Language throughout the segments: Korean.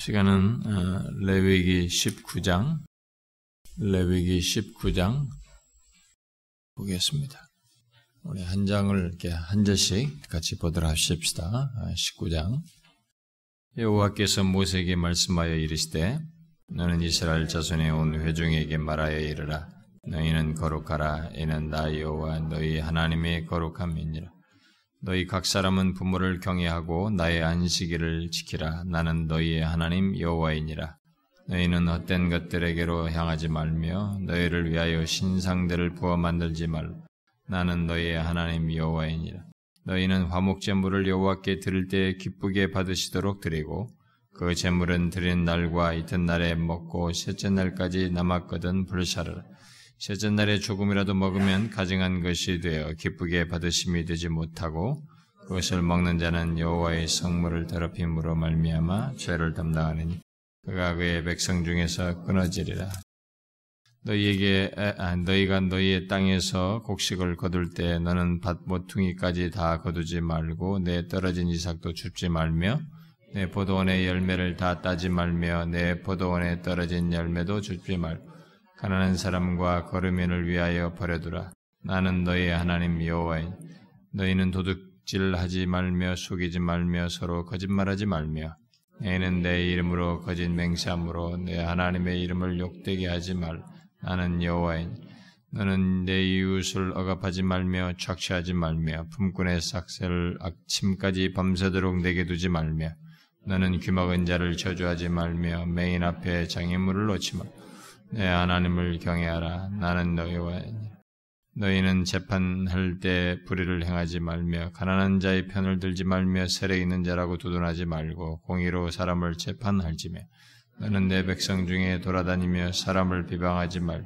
시간은 어, 레위기 19장, 레위기 19장 보겠습니다. 우리 한 장을 이렇게 한 절씩 같이 보도록 하십시다. 19장. 어, 여호와께서 모세에게 말씀하여 이르시되 너는 이스라엘 자손의 온 회중에게 말하여 이르라 너희는 거룩하라 이는 나 여호와 너희 하나님의 거룩함이니라 너희 각 사람은 부모를 경외하고 나의 안식일을 지키라. 나는 너희의 하나님 여호와이니라. 너희는 헛된 것들에게로 향하지 말며 너희를 위하여 신상들을 부어 만들지 말라. 나는 너희의 하나님 여호와이니라. 너희는 화목 제물을 여호와께 드릴 때 기쁘게 받으시도록 드리고 그 제물은 드린 날과 이튿날에 먹고 셋째 날까지 남았거든 불사르라. 셋째 날에 조금이라도 먹으면 가증한 것이 되어 기쁘게 받으심이 되지 못하고 그것을 먹는 자는 여호와의 성물을 더럽힘으로 말미암아 죄를 담당하느니 그가 그의 백성 중에서 끊어지리라. 너희에게 아, 너희가 너희의 땅에서 곡식을 거둘 때 너는 밭 모퉁이까지 다 거두지 말고 내 떨어진 이삭도 줍지 말며 내 포도원의 열매를 다 따지 말며 내 포도원에 떨어진 열매도 줍지 말고 가난한 사람과 거르면을 위하여 버려두라. 나는 너희 하나님 여호와인 너희는 도둑질하지 말며 속이지 말며 서로 거짓말하지 말며 너희는 내 이름으로 거짓 맹세함으로 내 하나님의 이름을 욕되게 하지 말. 나는 여호와인 너는 내 이웃을 억압하지 말며 착취하지 말며 품꾼의 삭새를 악침까지 밤새도록 내게 두지 말며 너는 귀먹은 자를 저주하지 말며 맹인 앞에 장애물을 놓지 말며 내 하나님을 경외하라. 나는 너희와 너희는 재판할 때 불의를 행하지 말며 가난한 자의 편을 들지 말며 세력 있는 자라고 두둔하지 말고 공의로 사람을 재판할지며 너는 내 백성 중에 돌아다니며 사람을 비방하지 말.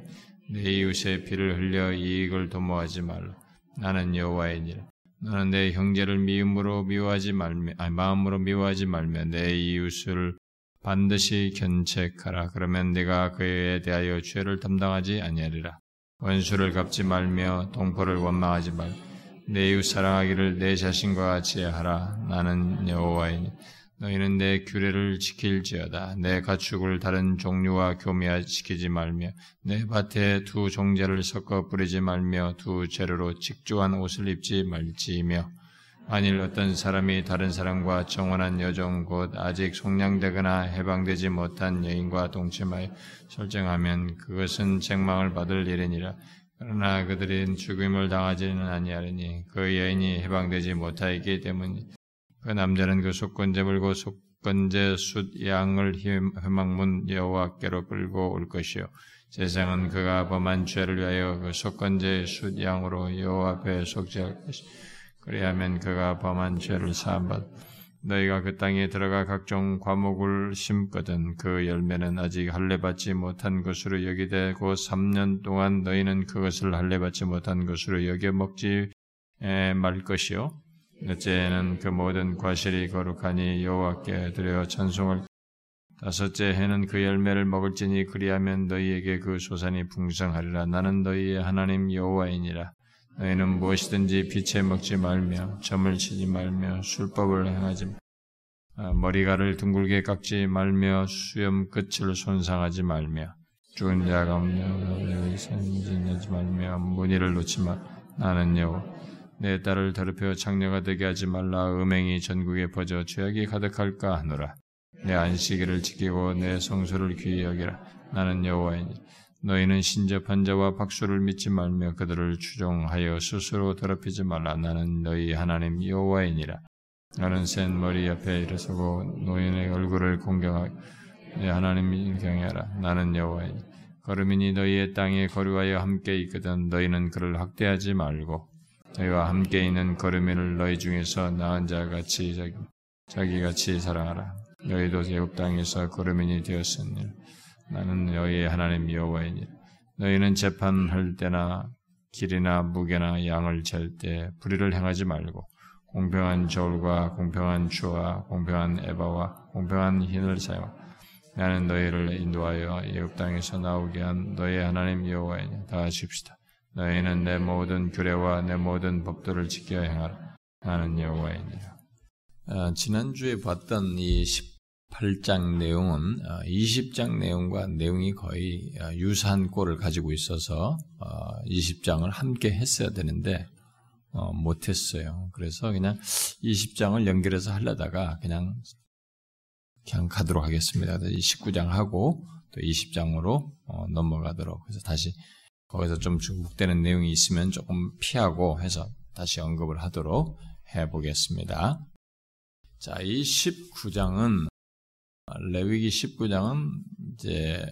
내 이웃의 피를 흘려 이익을 도모하지 말라. 나는 여호와이니라. 너는 내 형제를 미움으로 미워하지 말며 아니, 마음으로 미워하지 말며 내 이웃을 반드시 견책하라. 그러면 네가 그에 대하여 죄를 담당하지 아니하리라. 원수를 갚지 말며 동포를 원망하지 말. 내 이웃 사랑하기를 내 자신과 같이 하라. 나는 여호와이니. 너희는 내 규례를 지킬지어다. 내 가축을 다른 종류와 교미하지키지 말며 내 밭에 두 종자를 섞어 뿌리지 말며 두 재료로 직조한 옷을 입지 말지며 만일 어떤 사람이 다른 사람과 정원한 여종 곧 아직 속량되거나 해방되지 못한 여인과 동침하여 설정하면 그것은 책망을 받을 일이니라. 그러나 그들은 죽임을 당하지는 아니하리니 그 여인이 해방되지 못하였기 때문이 그 남자는 그 속건제 물고 속건제 숫 양을 희망문 여호와께로 끌고 올 것이요 세상은 그가 범한 죄를 위하여 그 속건제 숫 양으로 여호와 앞에 속죄할 것이 그리하면 그가 범한 죄를 사함받 너희가 그 땅에 들어가 각종 과목을 심거든 그 열매는 아직 할례받지 못한 것으로 여기되 고 3년 동안 너희는 그것을 할례받지 못한 것으로 여겨 먹지 말 것이요? 넷째는 그 모든 과실이 거룩하니 여호와께 드려 찬송을 다섯째 해는 그 열매를 먹을지니 그리하면 너희에게 그 소산이 풍성하리라. 나는 너희의 하나님 여호와이니라 너희는 무엇이든지 빛에 먹지 말며 점을 치지 말며 술법을 행하지 말며 아, 머리가를 둥글게 깎지 말며 수염 끝을 손상하지 말며 죽은 자가 없며 생진하지 말며 무늬를 놓지 마. 나는 여호 내 딸을 더럽혀 장녀가 되게 하지 말라. 음행이 전국에 퍼져 죄악이 가득할까 하노라. 내 안식일을 지키고 내 성소를 귀히 여기라. 나는 여호와이니 너희는 신접한 자와 박수를 믿지 말며 그들을 추종하여 스스로 더럽히지 말라. 나는 너희 하나님 여호와이니라. 나는 센 머리 옆에 일어서고 노인의 얼굴을 공경하여 내 하나님 경외하라. 나는 여호와이니 걸음이니 너희의 땅에 거류하여 함께 있거든 너희는 그를 학대하지 말고 너희와 함께 있는 걸음이를 너희 중에서 나은 자 같이 자기, 자기 같이 사랑하라. 너희도 제국 땅에서 걸음인이 되었으니 나는 너희의 하나님 여호와이니 너희는 재판할 때나 길이나 무게나 양을 잴 때 불의를 행하지 말고 공평한 저울과 공평한 추와 공평한 에바와 공평한 흰을 사용. 나는 너희를 인도하여 예굽 땅에서 나오게 한 너희 하나님 여호와이니 다 하십시다. 너희는 내 모든 규례와 내 모든 법도를 지켜 행하라. 나는 여호와이니라. 아, 지난주에 봤던 이 18장 내용은 20장 내용과 내용이 거의 유사한 꼴을 가지고 있어서 20장을 함께 했어야 되는데 못했어요. 그래서 그냥 20장을 연결해서 하려다가 그냥 그냥 가도록 하겠습니다. 19장 하고 또 20장으로 넘어가도록 그래서 다시 거기서 좀 중복되는 내용이 있으면 조금 피하고 해서 다시 언급을 하도록 해보겠습니다. 자, 이 19장은 레위기 19장은 이제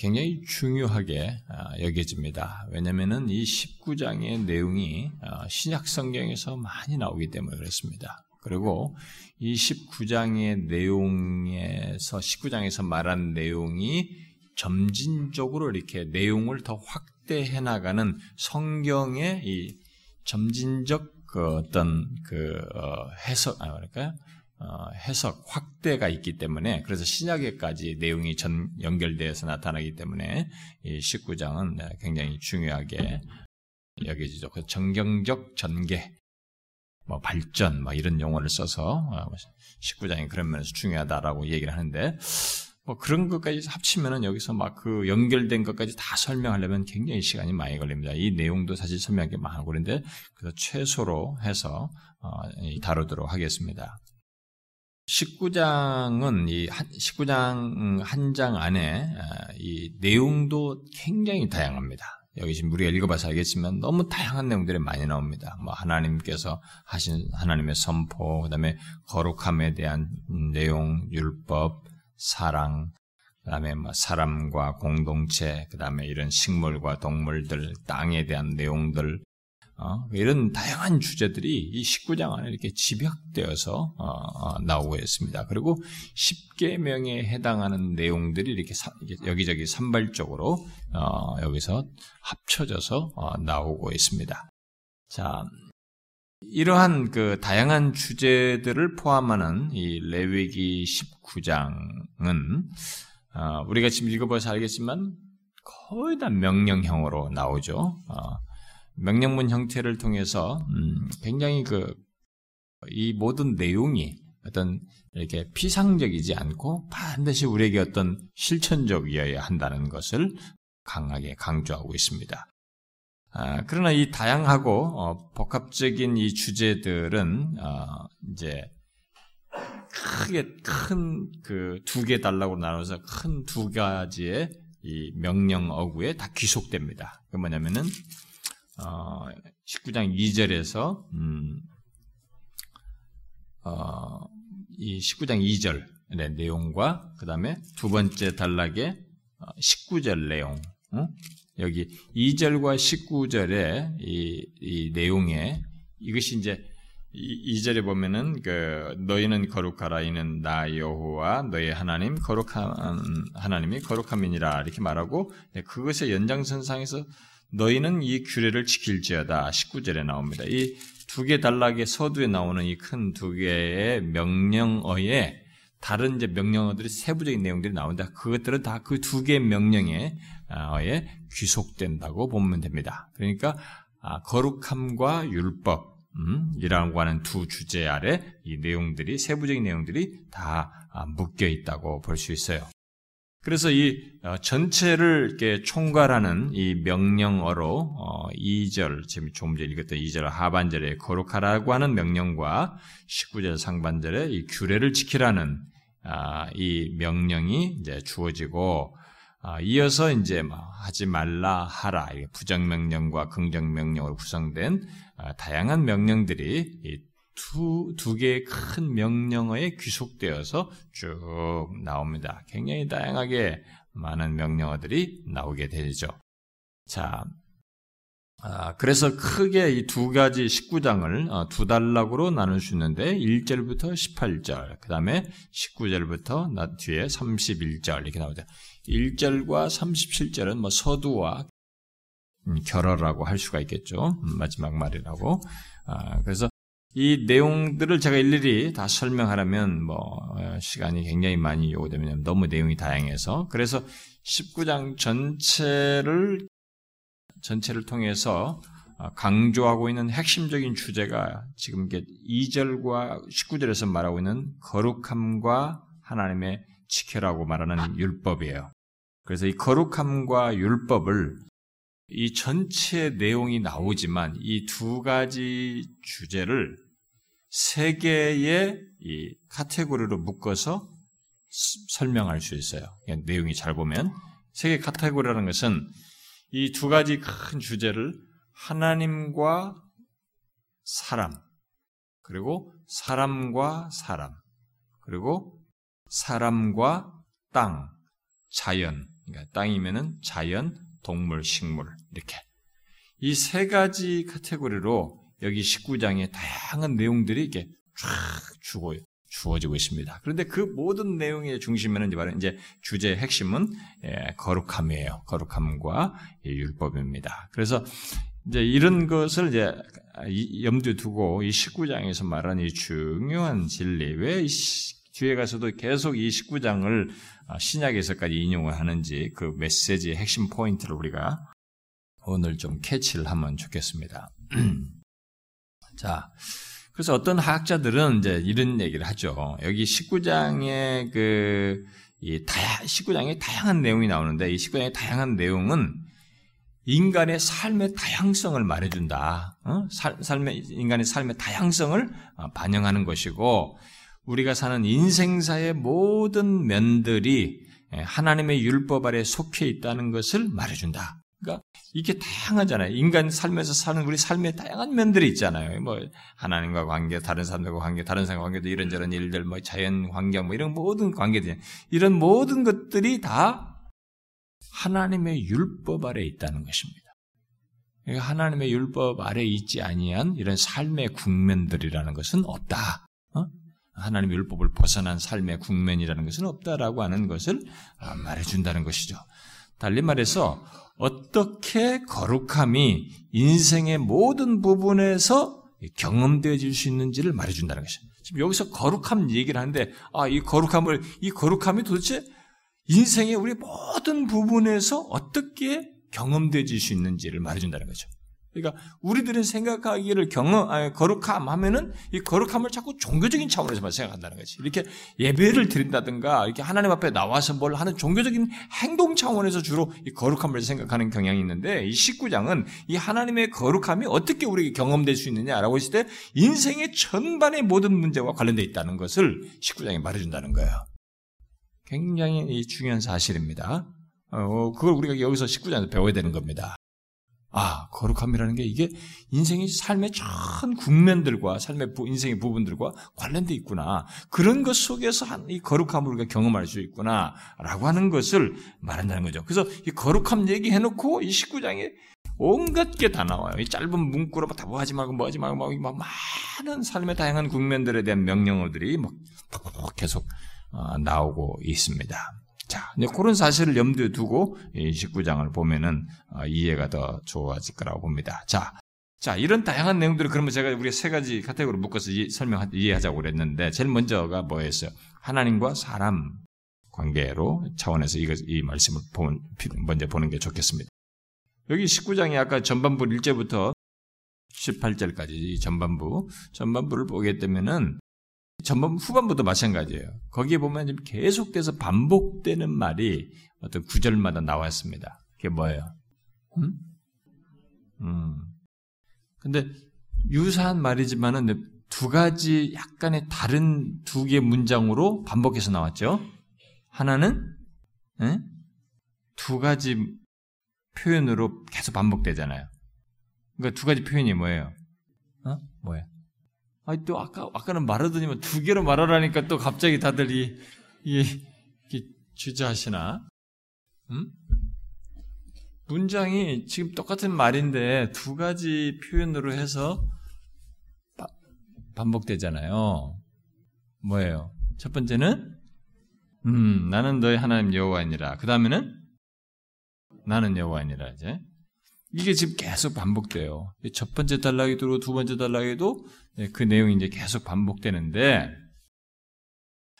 굉장히 중요하게 아, 여겨집니다. 왜냐면은 이 19장의 내용이 아, 신약 성경에서 많이 나오기 때문에 그렇습니다. 그리고 이 19장의 내용에서 19장에서 말한 내용이 점진적으로 이렇게 내용을 더 확대해 나가는 성경의 이 점진적 그 어떤 그 어, 해석 아 뭐랄까요? 어, 해석 확대가 있기 때문에 그래서 신약에까지 내용이 전 연결되어서 나타나기 때문에 이 19장은 굉장히 중요하게 여겨지죠. 그 정경적 전개, 뭐 발전, 뭐 이런 용어를 써서 19장이 어, 그런 면에서 중요하다라고 얘기를 하는데 뭐 그런 것까지 합치면은 여기서 막 그 연결된 것까지 다 설명하려면 굉장히 시간이 많이 걸립니다. 이 내용도 사실 설명하기 많고 그런데 그래서 최소로 해서 어, 다루도록 하겠습니다. 19장은 이 19장 한 장 안에 아, 이 내용도 굉장히 다양합니다. 여기 지금 우리가 읽어봐서 알겠지만 너무 다양한 내용들이 많이 나옵니다. 뭐 하나님께서 하신 하나님의 선포, 그다음에 거룩함에 대한 내용, 율법, 사랑, 그다음에 뭐 사람과 공동체, 그다음에 이런 식물과 동물들, 땅에 대한 내용들, 어, 이런 다양한 주제들이 이 19장 안에 이렇게 집약되어서 어, 어, 나오고 있습니다. 그리고 10계명에 해당하는 내용들이 이렇게 사, 여기저기 산발적으로 어, 여기서 합쳐져서 어, 나오고 있습니다. 자, 이러한 그 다양한 주제들을 포함하는 이 레위기 19장은 어, 우리가 지금 읽어봐서 알겠지만 거의 다 명령형으로 나오죠. 명령문 형태를 통해서 음, 굉장히 그 이 모든 내용이 어떤 이렇게 피상적이지 않고 반드시 우리에게 어떤 실천적이어야 한다는 것을 강하게 강조하고 있습니다. 아, 그러나 이 다양하고 어, 복합적인 이 주제들은 어, 이제 크게 큰 그 두 개 달라고 나눠서 큰 두 가지의 이 명령 어구에 다 귀속됩니다. 그 뭐냐면은 어, 19장 2절에서 음, 어, 이 19장 2절의 내용과 그 다음에 두 번째 단락의 19절 어, 내용 어? 여기 2절과 19절의 이, 이 내용에 이것이 이제 이, 2절에 보면은 그 너희는 거룩하라 이는 나 여호와 너희 하나님 거룩한 하나님이 거룩함이니라 이렇게 말하고 네, 그것의 연장선상에서 너희는 이 규례를 지킬지어다 19절에 나옵니다. 이 두 개 단락의 서두에 나오는 이 큰 두 개의 명령어에 다른 이제 명령어들이 세부적인 내용들이 나온다. 그것들은 다 그 두 개의 명령에 어에 귀속된다고 보면 됩니다. 그러니까 아, 거룩함과 율법 음, 이라고 하는 두 주제 아래 이 내용들이 세부적인 내용들이 다 아, 묶여 있다고 볼 수 있어요. 그래서 이 어, 전체를 이렇게 총괄하는 이 명령어로 2절, 어, 지금 조금 전에 읽었던 2절 하반절에 거룩하라고 하는 명령과 19절 상반절에 이 규례를 지키라는 아, 이 명령이 이제 주어지고 아, 이어서 이제 뭐 하지 말라 하라 부정명령과 긍정명령으로 구성된 아, 다양한 명령들이 두, 두 개의 큰 명령어에 귀속되어서 쭉 나옵니다. 굉장히 다양하게 많은 명령어들이 나오게 되죠. 자, 아, 그래서 크게 이 두 가지 19장을 어, 두 단락으로 나눌 수 있는데 1절부터 18절, 그 다음에 19절부터 나 뒤에 31절 이렇게 나오죠. 1절과 37절은 뭐 서두와 음, 결어라고 할 수가 있겠죠. 음, 마지막 말이라고. 아, 그래서 이 내용들을 제가 일일이 다 설명하려면 뭐 어, 시간이 굉장히 많이 요구되면 너무 내용이 다양해서 그래서 19장 전체를 전체를 통해서 어, 강조하고 있는 핵심적인 주제가 지금 2절과 19절에서 말하고 있는 거룩함과 하나님의 지켜라고 말하는 율법이에요. 그래서 이 거룩함과 율법을 이 전체 내용이 나오지만 이 두 가지 주제를 세 개의 이 카테고리로 묶어서 설명할 수 있어요. 내용이 잘 보면. 세 개 카테고리라는 것은 이 두 가지 큰 주제를 하나님과 사람 그리고 사람과 사람 그리고 사람과 땅 자연. 그러니까 땅이면은 자연 동물 식물. 이렇게. 이 세 가지 카테고리로 여기 19장에 다양한 내용들이 이렇게 쫙 주고 주어지고 있습니다. 그런데 그 모든 내용의 중심에는 바로 이제 주제의 핵심은 예, 거룩함이에요. 거룩함과 율법입니다. 그래서 이제 이런 것을 이제 염두에 두고 이 19장에서 말하는 이 중요한 진리, 왜 뒤에 가서도 계속 이 19장을 신약에서까지 인용을 하는지 그 메시지의 핵심 포인트를 우리가 오늘 좀 캐치를 하면 좋겠습니다. 자, 그래서 어떤 학자들은 이제 이런 얘기를 하죠. 여기 19장에 그, 이 다야, 19장에 다양한 내용이 나오는데 이 19장의 다양한 내용은 인간의 삶의 다양성을 말해준다. 어? 살, 삶의, 인간의 삶의 다양성을 어, 반영하는 것이고, 우리가 사는 인생사의 모든 면들이 하나님의 율법 아래 속해 있다는 것을 말해준다. 이게 다양하잖아요. 인간 삶에서 사는 우리 삶의 다양한 면들이 있잖아요. 뭐 하나님과 관계, 다른 사람들과 관계, 다른 사람과 관계도 이런저런 일들, 뭐 자연 환경, 뭐 이런 모든 관계들, 이런 모든 것들이 다 하나님의 율법 아래 있다는 것입니다. 하나님의 율법 아래 있지 아니한 이런 삶의 국면들이라는 것은 없다. 어? 하나님의 율법을 벗어난 삶의 국면이라는 것은 없다라고 하는 것을 말해준다는 것이죠. 달리 말해서 어떻게 거룩함이 인생의 모든 부분에서 경험되어질 수 있는지를 말해준다는 것이죠. 지금 여기서 거룩함 얘기를 하는데, 아, 이 거룩함을, 이 거룩함이 도대체 인생의 우리 모든 부분에서 어떻게 경험되어질 수 있는지를 말해준다는 거죠. 그러니까 우리들은 생각하기를 경험, 아니, 거룩함 하면은 이 거룩함을 자꾸 종교적인 차원에서만 생각한다는 거지. 이렇게 예배를 드린다든가 이렇게 하나님 앞에 나와서 뭘 하는 종교적인 행동 차원에서 주로 이 거룩함을 생각하는 경향이 있는데 이 19장은 이 하나님의 거룩함이 어떻게 우리에게 경험될 수 있느냐라고 했을 때 인생의 전반의 모든 문제와 관련되어 있다는 것을 19장에 말해준다는 거예요. 굉장히 중요한 사실입니다. 어, 그걸 우리가 여기서 19장에서 배워야 되는 겁니다. 아, 거룩함이라는 게 이게 인생의 삶의 전 국면들과 삶의 부, 인생의 부분들과 관련돼 있구나. 그런 것 속에서 이 거룩함을 우리가 경험할 수 있구나. 라고 하는 것을 말한다는 거죠. 그래서 이 거룩함 얘기해놓고 이 19장에 온갖 게 다 나와요. 이 짧은 문구로 다 하지 말고 뭐 하지 말고 막 많은 삶의 다양한 국면들에 대한 명령어들이 막 계속 어, 나오고 있습니다. 자, 그런 사실을 염두에 두고 이 19장을 보면은 어, 이해가 더 좋아질 거라고 봅니다. 자, 자, 이런 다양한 내용들을 그러면 제가 우리 세 가지 카테고리로 묶어서 설명, 이해하자고 그랬는데, 제일 먼저가 뭐였어요? 하나님과 사람 관계로 차원에서 이거, 이 말씀을 본, 먼저 보는 게 좋겠습니다. 여기 19장이 아까 전반부 1제부터 18절까지 전반부, 전반부를 보게 되면은 전반 후반부도 마찬가지예요. 거기에 보면 계속돼서 반복되는 말이 어떤 구절마다 나왔습니다. 그게 뭐예요? 음? 음. 근데 유사한 말이지만은 두 가지 약간의 다른 두 개의 문장으로 반복해서 나왔죠. 하나는 에? 두 가지 표현으로 계속 반복되잖아요. 그러니까 두 가지 표현이 뭐예요? 어? 뭐예요? 아니, 또 아까, 아까는 말하더니만 두 개로 말하라니까 또 갑자기 다들 이, 이, 이 주저하시나? 음? 문장이 지금 똑같은 말인데 두 가지 표현으로 해서 바, 반복되잖아요. 뭐예요? 첫 번째는 음, 나는 너의 하나님 여호와이니라. 그 다음에는 나는 여호와이니라 이제. 이게 지금 계속 반복돼요. 첫 번째 단락에도 두 번째 단락에도 네, 그 내용이 이제 계속 반복되는데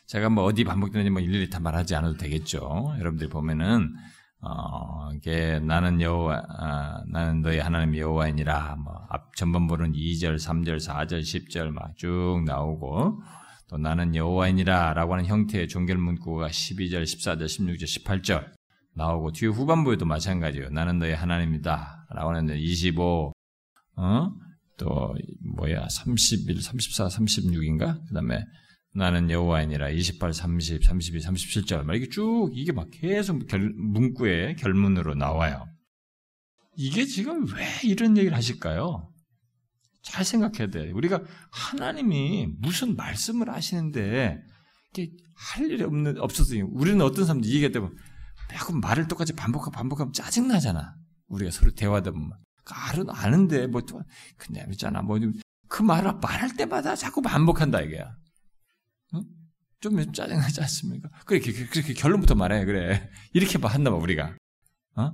제가 뭐 어디 반복되는지 뭐 일일이 다 말하지 않아도 되겠죠. 여러분들이 보면은 어, 이게 나는 여호와 아, 나는 너희 하나님 여호와이니라 뭐 앞 전반부는 2절, 3절, 4절, 10절 막 쭉 나오고 또 나는 여호와이니라 라고 하는 형태의 종결 문구가 12절, 14절, 16절, 18절 나오고 뒤에 후반부에도 마찬가지예요. 나는 너의 하나님이다 라고 하는 25, 어? 또 뭐야 31, 34, 36인가? 그 다음에 나는 여호와이니라 28, 30, 32, 37절 막 이게 쭉 이게 막 계속 결, 문구의 결문으로 나와요. 이게 지금 왜 이런 얘기를 하실까요? 잘 생각해야 돼. 우리가 하나님이 무슨 말씀을 하시는데 할 일이 없는 없어서 우리는 어떤 사람들 얘기할 때면 매번 말을 똑같이 반복하고 반복하면 짜증 나잖아. 우리가 서로 대화하다 보면 알은 아는데 뭐또 그냥 있잖아. 뭐 그 말을 말할 때마다 자꾸 반복한다 이게야. 응? 좀 짜증나지 않습니까? 그렇게, 그렇게 결론부터 말해, 그래. 이렇게 한다 봐, 우리가. 어?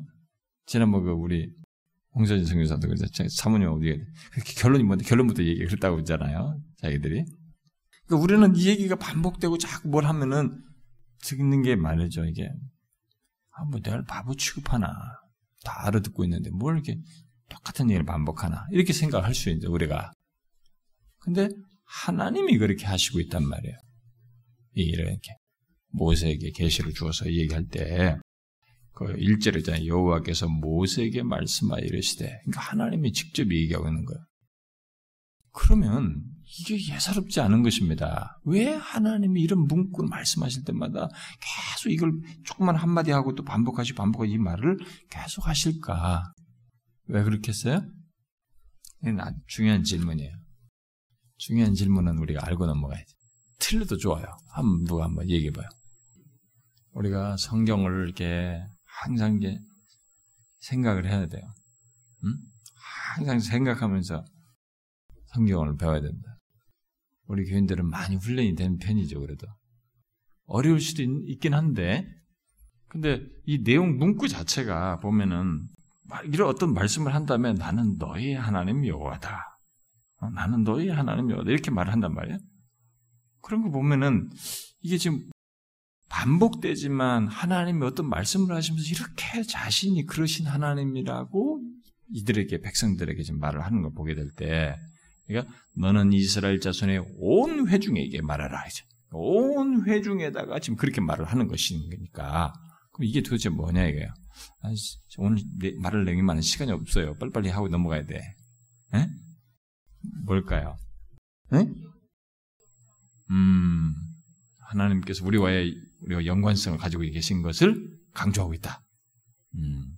지난번 그 우리 홍서진 성교사도 그래서 사모님 어디에 그렇게 결론이 뭔데 결론부터 얘기 그랬다고 했잖아요. 자기들이. 그러니까 우리는 이 얘기가 반복되고 자꾸 뭘 하면은 듣는 게 말이죠. 이게 아, 뭐 내가 바보 취급하나 다 알아듣고 있는데 뭘 이렇게 똑같은 얘기를 반복하나 이렇게 생각할 수 있는데 우리가. 근데 하나님이 그렇게 하시고 있단 말이에요. 이렇게 모세에게 계시를 주어서 얘기할 때그 1절에 있잖아요. 여호와께서 모세에게 말씀하여 이르시되 그러니까 하나님이 직접 얘기하고 있는 거예요. 그러면 이게 예사롭지 않은 것입니다. 왜 하나님이 이런 문구를 말씀하실 때마다 계속 이걸 조금만 한마디 하고 또 반복하시 반복하시 이 말을 계속 하실까? 왜 그렇게 했어요? 중요한 질문이에요. 중요한 질문은 우리가 알고 넘어가야지. 틀려도 좋아요. 한번 누가 한번 얘기해봐요. 우리가 성경을 이렇게 항상 이게 생각을 해야 돼요. 응? 항상 생각하면서 성경을 배워야 된다. 우리 교인들은 많이 훈련이 된 편이죠, 그래도. 어려울 수도 있, 긴 한데, 근데 이 내용 문구 자체가 보면은, 이런 어떤 말씀을 한다면 나는 너희 하나님 여호와다. 어, 나는 너희 하나님 여호와다. 이렇게 말을 한단 말이에요. 그런 거 보면은, 이게 지금 반복되지만 하나님이 어떤 말씀을 하시면서 이렇게 자신이 그러신 하나님이라고 이들에게 백성들에게 지금 말을 하는 걸 보게 될 때, 그러니까 너는 이스라엘 자손의 온 회중에게 말하라 하죠. 온 회중에다가 지금 그렇게 말을 하는 것이니까 그럼 이게 도대체 뭐냐 이거예요. 아, 오늘 말을 내기만 시간이 없어요. 빨리빨리 하고 넘어가야 돼. 에? 뭘까요? 에? 음, 하나님께서 우리와의 우리가 연관성을 가지고 계신 것을 강조하고 있다. 음,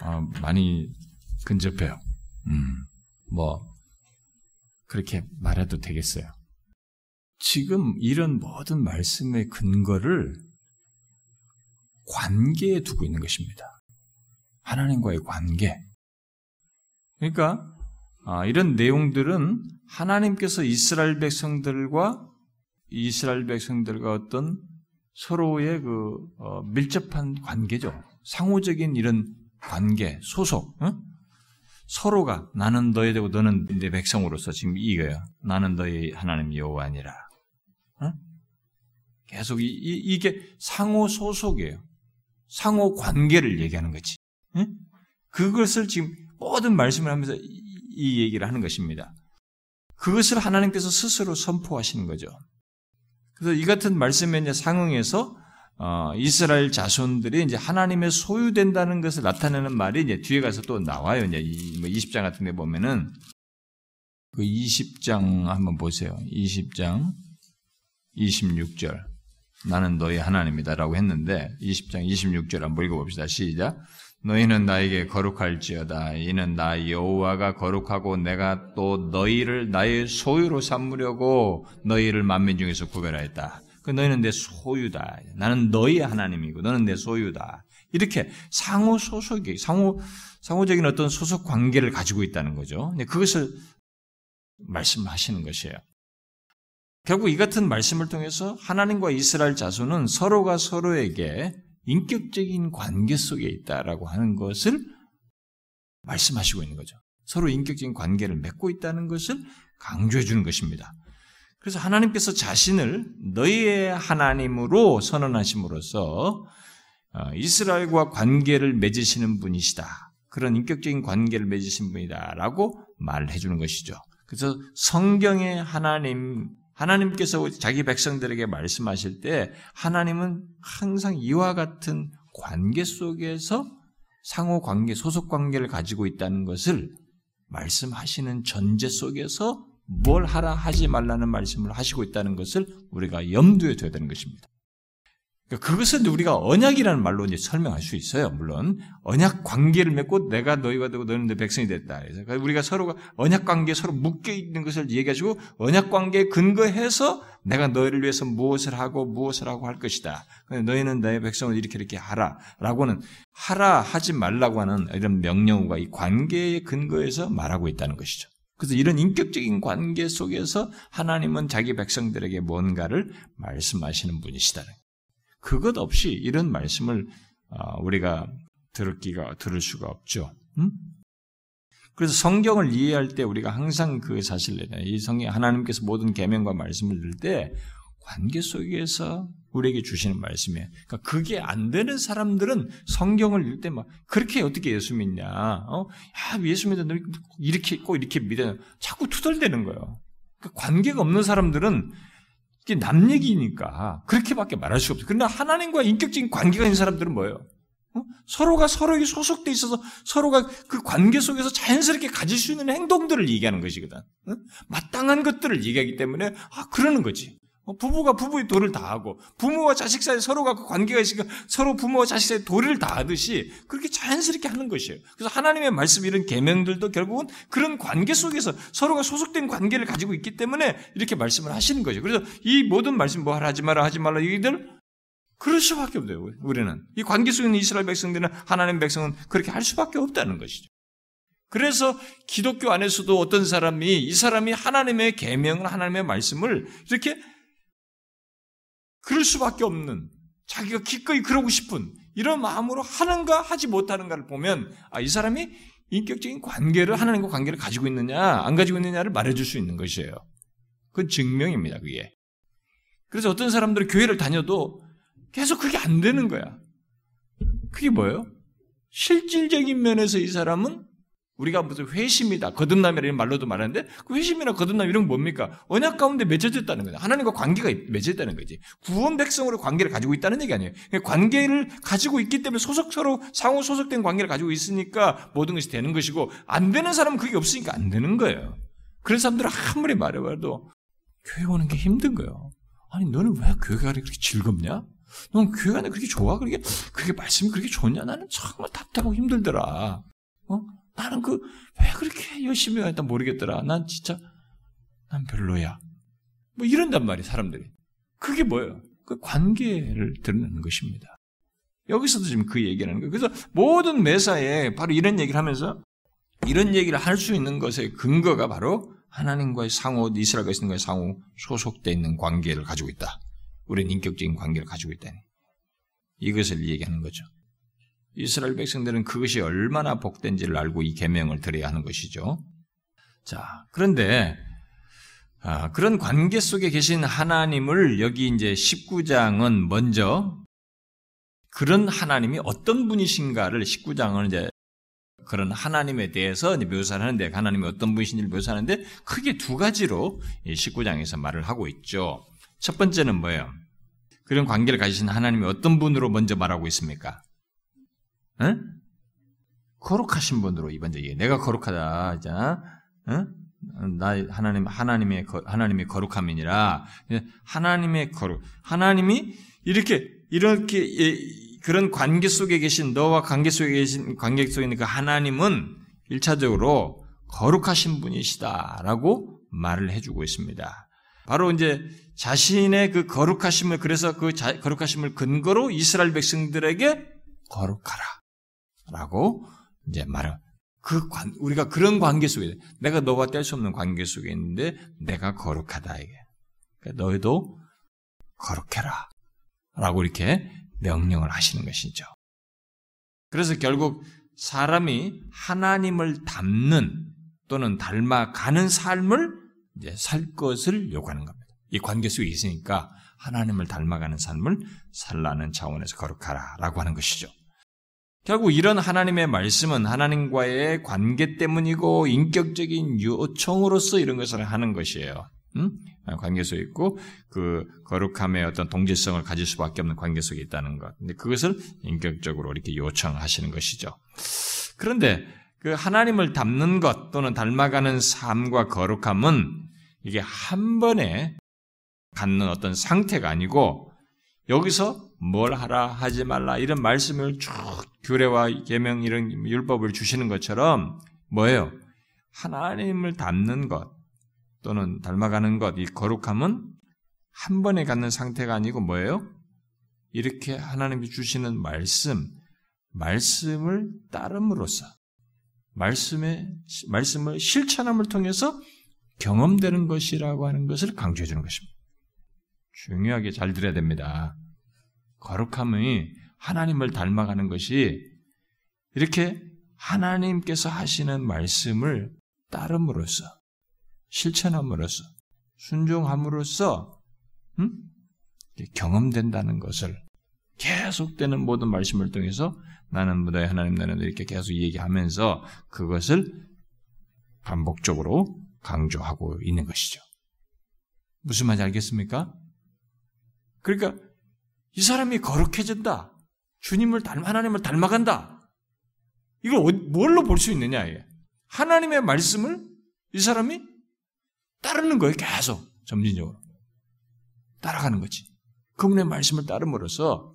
아, 많이 근접해요. 음, 뭐 그렇게 말해도 되겠어요. 지금 이런 모든 말씀의 근거를 관계에 두고 있는 것입니다. 하나님과의 관계. 그러니까 아, 이런 내용들은 하나님께서 이스라엘 백성들과 이스라엘 백성들과 어떤 서로의 그 어, 밀접한 관계죠. 상호적인 이런 관계, 소속. 어? 서로가 나는 너희 되고 너는 내 백성으로서 지금 이거야. 나는 너희 하나님 여호와니라. 어? 계속 이, 이, 게 상호 소속이에요. 상호 관계를 얘기하는 거지. 어? 그것을 지금 모든 말씀을 하면서 이, 이 얘기를 하는 것입니다. 그것을 하나님께서 스스로 선포하시는 거죠. 그래서 이 같은 말씀에 상응해서 어, 이스라엘 자손들이 이제 하나님의 소유된다는 것을 나타내는 말이 이제 뒤에 가서 또 나와요. 이제 이, 뭐 20장 같은 데 보면은 그 20장 한번 보세요. 20장 26절. 나는 너희 하나님이다라고 했는데 20장 26절 한번 읽어 봅시다. 시작. 너희는 나에게 거룩할지어다. 이는 나 여호와가 거룩하고 내가 또 너희를 나의 소유로 삼으려고 너희를 만민 중에서 구별하였다. 그 너희는 내 소유다. 나는 너희의 하나님이고 너는 내 소유다. 이렇게 상호 소속이 상호 상호적인 어떤 소속 관계를 가지고 있다는 거죠. 그것을 말씀하시는 것이에요. 결국 이 같은 말씀을 통해서 하나님과 이스라엘 자손은 서로가 서로에게 인격적인 관계 속에 있다라고 하는 것을 말씀하시고 있는 거죠. 서로 인격적인 관계를 맺고 있다는 것을 강조해 주는 것입니다. 그래서 하나님께서 자신을 너희의 하나님으로 선언하심으로써 어, 이스라엘과 관계를 맺으시는 분이시다. 그런 인격적인 관계를 맺으신 분이다라고 말을 해주는 것이죠. 그래서 성경의 하나님 하나님께서 자기 백성들에게 말씀하실 때 하나님은 항상 이와 같은 관계 속에서 상호 관계, 소속 관계를 가지고 있다는 것을 말씀하시는 전제 속에서 뭘 하라 하지 말라는 말씀을 하시고 있다는 것을 우리가 염두에 둬야 되는 것입니다. 그러니까 그것은 우리가 언약이라는 말로 이제 설명할 수 있어요. 물론 언약 관계를 맺고 내가 너희가 되고 너는 내 백성이 됐다. 그래서 그러니까 우리가 서로가 언약 관계 서로 묶여 있는 것을 얘기하시고 언약 관계에 근거해서 내가 너희를 위해서 무엇을 하고 무엇을 하고 할 것이다. 너희는 내 백성을 이렇게 이렇게 하라라고는 하라 하지 말라고 하는 이런 명령어가 이 관계에 근거해서 말하고 있다는 것이죠. 그래서 이런 인격적인 관계 속에서 하나님은 자기 백성들에게 뭔가를 말씀하시는 분이시다는 그것 없이 이런 말씀을 아, 우리가 들기가 들을 수가 없죠. 음? 그래서 성경을 이해할 때 우리가 항상 그 사실을 이 성경 하나님께서 모든 계명과 말씀을 들을 때 관계 속에서 우리에게 주시는 말씀이에요. 그러니까 그게 안 되는 사람들은 성경을 읽을 때 막 그렇게 어떻게 예수 믿냐? 어? 야, 예수 믿는 이렇게 꼭 이렇게 믿어. 자꾸 투덜대는 거예요. 그러니까 관계가 없는 사람들은 이게 남 얘기니까 그렇게밖에 말할 수가 없어요. 그러나 하나님과 인격적인 관계가 있는 사람들은 뭐예요? 어? 서로가 서로에게 소속돼 있어서 서로가 그 관계 속에서 자연스럽게 가질 수 있는 행동들을 얘기하는 것이거든. 어? 마땅한 것들을 얘기하기 때문에 아 그러는 거지. 어, 부부가 부부의 도를 다하고 부모와 자식 사이 서로가 그 관계가 있으니까 서로 부모와 자식 사이 도를 다하듯이 그렇게 자연스럽게 하는 것이에요. 그래서 하나님의 말씀 이런 계명들도 결국은 그런 관계 속에서 서로가 소속된 관계를 가지고 있기 때문에 이렇게 말씀을 하시는 거죠. 그래서 이 모든 말씀 뭐 하지 마라 하지 말라 이들 그럴 수밖에 없어요. 우리는 이 관계 속에 있는 이스라엘 백성들은 하나님 백성은 그렇게 할 수밖에 없다는 것이죠. 그래서 기독교 안에서도 어떤 사람이 이 사람이 하나님의 계명을 하나님의 말씀을 이렇게 그럴 수밖에 없는 자기가 기꺼이 그러고 싶은 이런 마음으로 하는가 하지 못하는가를 보면 아, 이 사람이 인격적인 관계를 하나님과 관계를 가지고 있느냐 안 가지고 있느냐를 말해줄 수 있는 것이에요. 그건 증명입니다. 그게. 그래서 어떤 사람들은 교회를 다녀도 계속 그게 안 되는 거야. 그게 뭐예요? 실질적인 면에서 이 사람은 우리가 무슨 회심이다, 거듭남이라는 말로도 말하는데 그 회심이나 거듭남 이런 건 뭡니까? 언약 가운데 맺어졌다는 거예요. 하나님과 관계가 맺어졌다는 거지. 구원 백성으로 관계를 가지고 있다는 얘기 아니에요. 그러니까 관계를 가지고 있기 때문에 소속 서로 상호 소속된 관계를 가지고 있으니까 모든 것이 되는 것이고 안 되는 사람은 그게 없으니까 안 되는 거예요. 그런 사람들은 아무리 말해봐도 교회 오는 게 힘든 거예요. 아니 너는 왜 교회가 그렇게 즐겁냐? 넌 교회가 그렇게 좋아? 그렇게 그게 말씀이 그렇게 좋냐? 나는 정말 답답하고 힘들더라. 어? 나는 그, 왜 그렇게 열심히 했다 모르겠더라. 난 진짜, 난 별로야. 뭐 이런단 말이에요, 사람들이. 그게 뭐예요? 그 관계를 드러내는 것입니다. 여기서도 지금 그 얘기를 하는 거예요. 그래서 모든 매사에 바로 이런 얘기를 하면서 이런 얘기를 할 수 있는 것의 근거가 바로 하나님과의 상호, 이스라엘과 있는 상호 소속되어 있는 관계를 가지고 있다. 우리는 인격적인 관계를 가지고 있다니. 이것을 얘기하는 거죠. 이스라엘 백성들은 그것이 얼마나 복된지를 알고 이 계명을 드려야 하는 것이죠. 자, 그런데 아, 그런 관계 속에 계신 하나님을 여기 이제 19장은 먼저 그런 하나님이 어떤 분이신가를 19장은 이제 그런 하나님에 대해서 묘사를 하는데 하나님이 어떤 분이신지를 묘사하는데 크게 두 가지로 19장에서 말을 하고 있죠. 첫 번째는 뭐예요? 그런 관계를 가지신 하나님이 어떤 분으로 먼저 말하고 있습니까? 응? 거룩하신 분으로 이번 제 내가 거룩하다. 자, 응? 나 하나님 하나님의 하나님의 거룩함이니라. 하나님의 거룩. 하나님이 이렇게 이렇게 그런 관계 속에 계신 너와 관계 속에 계신 관계 속에 있는 그 하나님은 일차적으로 거룩하신 분이시다라고 말을 해주고 있습니다. 바로 이제 자신의 그 거룩하심을 그래서 그 자, 거룩하심을 근거로 이스라엘 백성들에게 거룩하라. 라고 이제 말을 그 관, 우리가 그런 관계 속에 내가 너와 뗄 수 없는 관계 속에 있는데 내가 거룩하다 이게. 그러니까 너희도 거룩해라. 라고 이렇게 명령을 하시는 것이죠. 그래서 결국 사람이 하나님을 닮는 또는 닮아가는 삶을 이제 살 것을 요구하는 겁니다. 이 관계 속에 있으니까 하나님을 닮아가는 삶을 살라는 차원에서 거룩하라 라고 하는 것이죠. 결국 이런 하나님의 말씀은 하나님과의 관계 때문이고 인격적인 요청으로서 이런 것을 하는 것이에요. 음? 관계 속에 있고 그 거룩함의 어떤 동질성을 가질 수밖에 없는 관계 속에 있다는 것. 근데 그것을 인격적으로 이렇게 요청하시는 것이죠. 그런데 그 하나님을 닮는 것 또는 닮아가는 삶과 거룩함은 이게 한 번에 갖는 어떤 상태가 아니고 여기서 뭘 하라 하지 말라 이런 말씀을 쭉 규례와 계명 이런 율법을 주시는 것처럼 뭐예요? 하나님을 닮는 것 또는 닮아가는 것, 이 거룩함은 한 번에 갖는 상태가 아니고 뭐예요? 이렇게 하나님이 주시는 말씀, 말씀을 따름으로써 말씀의 말씀을 실천함을 통해서 경험되는 것이라고 하는 것을 강조해 주는 것입니다. 중요하게 잘 들어야 됩니다. 거룩함이 하나님을 닮아가는 것이 이렇게 하나님께서 하시는 말씀을 따름으로써 실천함으로써 순종함으로써 음? 경험된다는 것을 계속되는 모든 말씀을 통해서 나는 무다의 하나님 나는 이렇게 계속 얘기하면서 그것을 반복적으로 강조하고 있는 것이죠. 무슨 말인지 알겠습니까? 그러니까 이 사람이 거룩해진다. 주님을 닮, 하나님을 닮아간다. 이걸 어, 뭘로 볼 수 있느냐, 이게. 하나님의 말씀을 이 사람이 따르는 거예요, 계속. 점진적으로. 따라가는 거지. 그분의 말씀을 따름으로써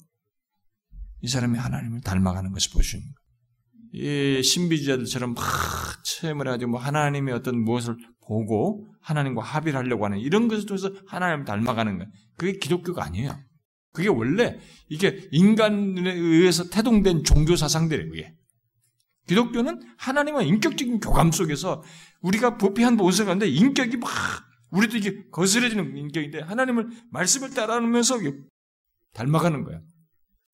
이 사람이 하나님을 닮아가는 것을 볼 수 있는 거예요. 이 신비주의자들처럼 막 체험을 해가지고 뭐 하나님의 어떤 무엇을 보고 하나님과 합의를 하려고 하는 이런 것을 통해서 하나님을 닮아가는 거예요. 그게 기독교가 아니에요. 그게 원래 이게 인간에 의해서 태동된 종교 사상들이에요, 그게. 기독교는 하나님과 인격적인 교감 속에서 우리가 부패한 모습 가운데 인격이 막 우리도 이게 거스려지는 인격인데 하나님을 말씀을 따라하면서 닮아가는 거야.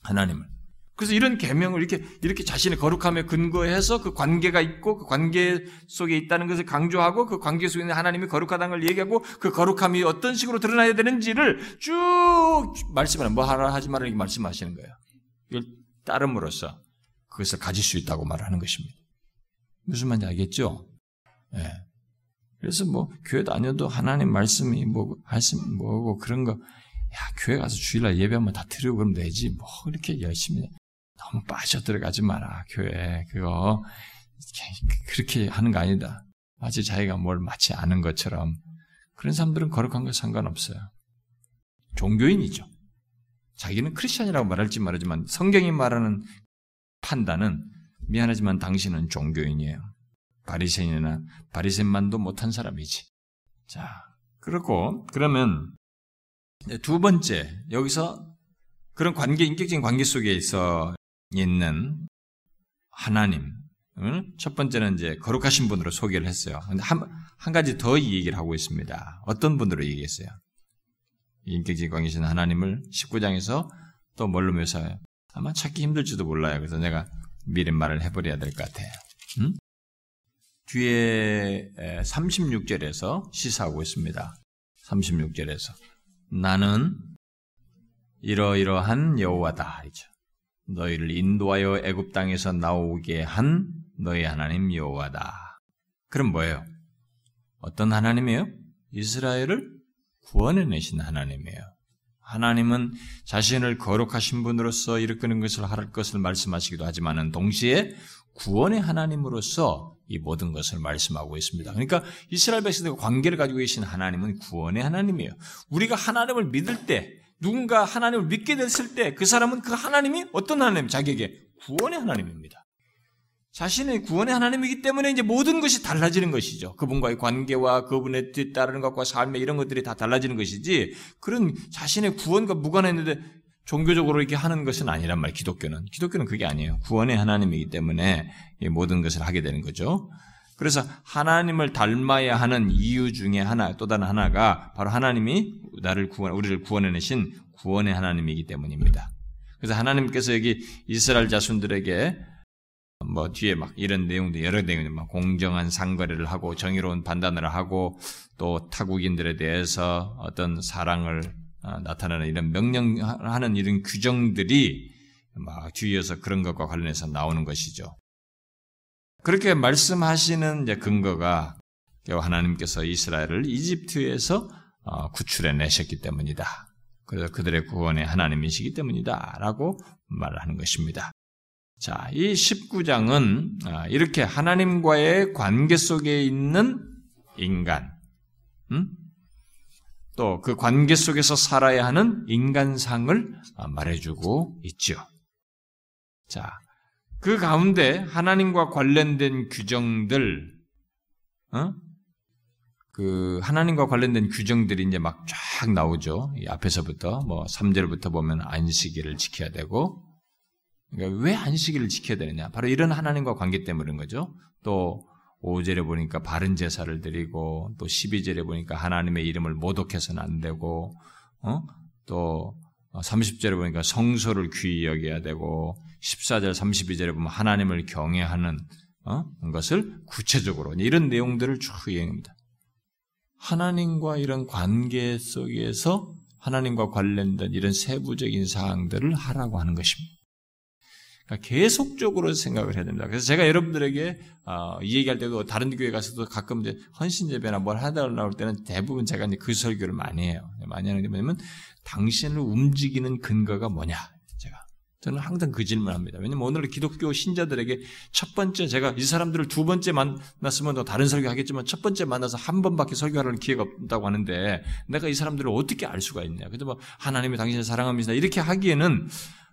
하나님을. 그래서 이런 계명을 이렇게 이렇게 자신의 거룩함에 근거해서 그 관계가 있고 그 관계 속에 있다는 것을 강조하고 그 관계 속에 있는 하나님이 거룩하다는 걸 얘기하고 그 거룩함이 어떤 식으로 드러나야 되는지를 쭉 말씀하는 뭐 하라 하지 말라 이렇게 말씀하시는 거예요. 이걸 따름으로써 그것을 가질 수 있다고 말하는 것입니다. 무슨 말인지 알겠죠? 예. 네. 그래서 뭐 교회 다녀도 하나님 말씀이 뭐 말씀 뭐고 그런 거 야, 교회 가서 주일날 예배 한번 다 드리고 그러면 되지. 뭐, 이렇게 열심히 너무 빠져 들어가지 마라. 교회 그거 그렇게 하는 거 아니다. 마치 자기가 뭘 마치 아는 것처럼 그런 사람들은 거룩한 거 상관없어요. 종교인이죠. 자기는 크리스천이라고 말할지 말하지만 성경이 말하는 판단은 미안하지만 당신은 종교인이에요. 바리새인이나 바리새인만도 못한 사람이지. 자, 그렇고 그러면 두 번째 여기서 그런 관계 인격적인 관계 속에 있어 있는 하나님. 첫 번째는 이제 거룩하신 분으로 소개를 했어요. 근데 한, 한 가지 더 얘기를 하고 있습니다. 어떤 분으로 얘기했어요? 인격적인 관계신 하나님을 19장에서 또 뭘로 묘사해요? 아마 찾기 힘들지도 몰라요. 그래서 내가 미리 말을 해버려야 될 것 같아요. 음? 뒤에 36절에서 시사하고 있습니다. 36절에서 나는 이러이러한 여호와다. 너희를 인도하여 애굽 땅에서 나오게 한 너희 하나님 여호와다. 그럼 뭐예요? 어떤 하나님이에요? 이스라엘을 구원해내신 하나님이에요. 하나님은 자신을 거룩하신 분으로서 이르는 것을 할 것을 말씀하시기도 하지만은 동시에 구원의 하나님으로서 이 모든 것을 말씀하고 있습니다. 그러니까 이스라엘 백성들과 관계를 가지고 계신 하나님은 구원의 하나님이에요. 우리가 하나님을 믿을 때 누군가 하나님을 믿게 됐을 때 그 사람은 그 하나님이 어떤 하나님? 자기에게 구원의 하나님입니다. 자신의 구원의 하나님이기 때문에 이제 모든 것이 달라지는 것이죠. 그분과의 관계와 그분의 뒤따르는 것과 삶의 이런 것들이 다 달라지는 것이지 그런 자신의 구원과 무관했는데 종교적으로 이렇게 하는 것은 아니란 말이에요. 기독교는. 기독교는 그게 아니에요. 구원의 하나님이기 때문에 모든 것을 하게 되는 거죠. 그래서 하나님을 닮아야 하는 이유 중에 하나, 또 다른 하나가 바로 하나님이 나를 구원, 우리를 구원해내신 구원의 하나님이기 때문입니다. 그래서 하나님께서 여기 이스라엘 자손들에게 뭐 뒤에 막 이런 내용도 여러 내용들 막 공정한 상거래를 하고 정의로운 판단을 하고 또 타국인들에 대해서 어떤 사랑을 어, 나타나는 이런 명령하는 이런 규정들이 막 뒤에서 그런 것과 관련해서 나오는 것이죠. 그렇게 말씀하시는 이제 근거가 하나님께서 이스라엘을 이집트에서 어, 구출해 내셨기 때문이다. 그래서 그들의 구원의 하나님이시기 때문이다. 라고 말을 하는 것입니다. 자, 이 19장은 아, 이렇게 하나님과의 관계 속에 있는 인간, 음? 또그 관계 속에서 살아야 하는 인간상을 아, 말해주고 있죠. 자, 그 가운데 하나님과 관련된 규정들, 어? 그 하나님과 관련된 규정들이 이제 막 쫙 나오죠. 이 앞에서부터 뭐 3절부터 보면 안식일을 지켜야 되고 그러니까 왜 안식일을 지켜야 되느냐? 바로 이런 하나님과 관계 때문인 거죠. 또 5절에 보니까 바른 제사를 드리고 또 12절에 보니까 하나님의 이름을 모독해서는 안 되고 어? 또 30절에 보니까 성소를 귀히 여겨야 되고 14절 32절에 보면 하나님을 경외하는 어? 것을 구체적으로 이런 내용들을 쭉 얘기합니다. 하나님과 이런 관계 속에서 하나님과 관련된 이런 세부적인 사항들을 하라고 하는 것입니다. 그러니까 계속적으로 생각을 해야 됩니다. 그래서 제가 여러분들에게 어, 이 얘기할 때도 다른 교회 가서도 가끔 이제 헌신 예배나 뭘 하다 나올 때는 대부분 제가 이제 그 설교를 많이 해요. 많이 하는 게 뭐냐면 당신을 움직이는 근거가 뭐냐? 저는 항상 그 질문합니다. 왜냐면 오늘 기독교 신자들에게 첫 번째 제가 이 사람들을 두 번째 만났으면 더 다른 설교 하겠지만 첫 번째 만나서 한 번밖에 설교하는 기회가 없다고 하는데 내가 이 사람들을 어떻게 알 수가 있냐? 그래서 뭐 하나님이 당신을 사랑합니다. 이렇게 하기에는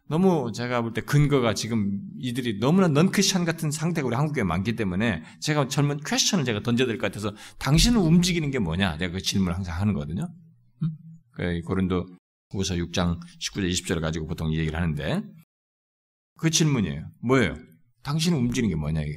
너무 제가 볼 때 근거가 지금 이들이 너무나 넌크션 같은 상태가 우리 한국에 많기 때문에 제가 젊은 퀘션을 제가 던져야 될 것 같아서 당신은 움직이는 게 뭐냐? 내가 그 질문을 항상 하는 거거든요. 음? 그 고린도 후서 6장 19절 20절을 가지고 보통 이 얘기를 하는데 그 질문이에요. 뭐예요? 당신은 움직이는 게 뭐냐 이게?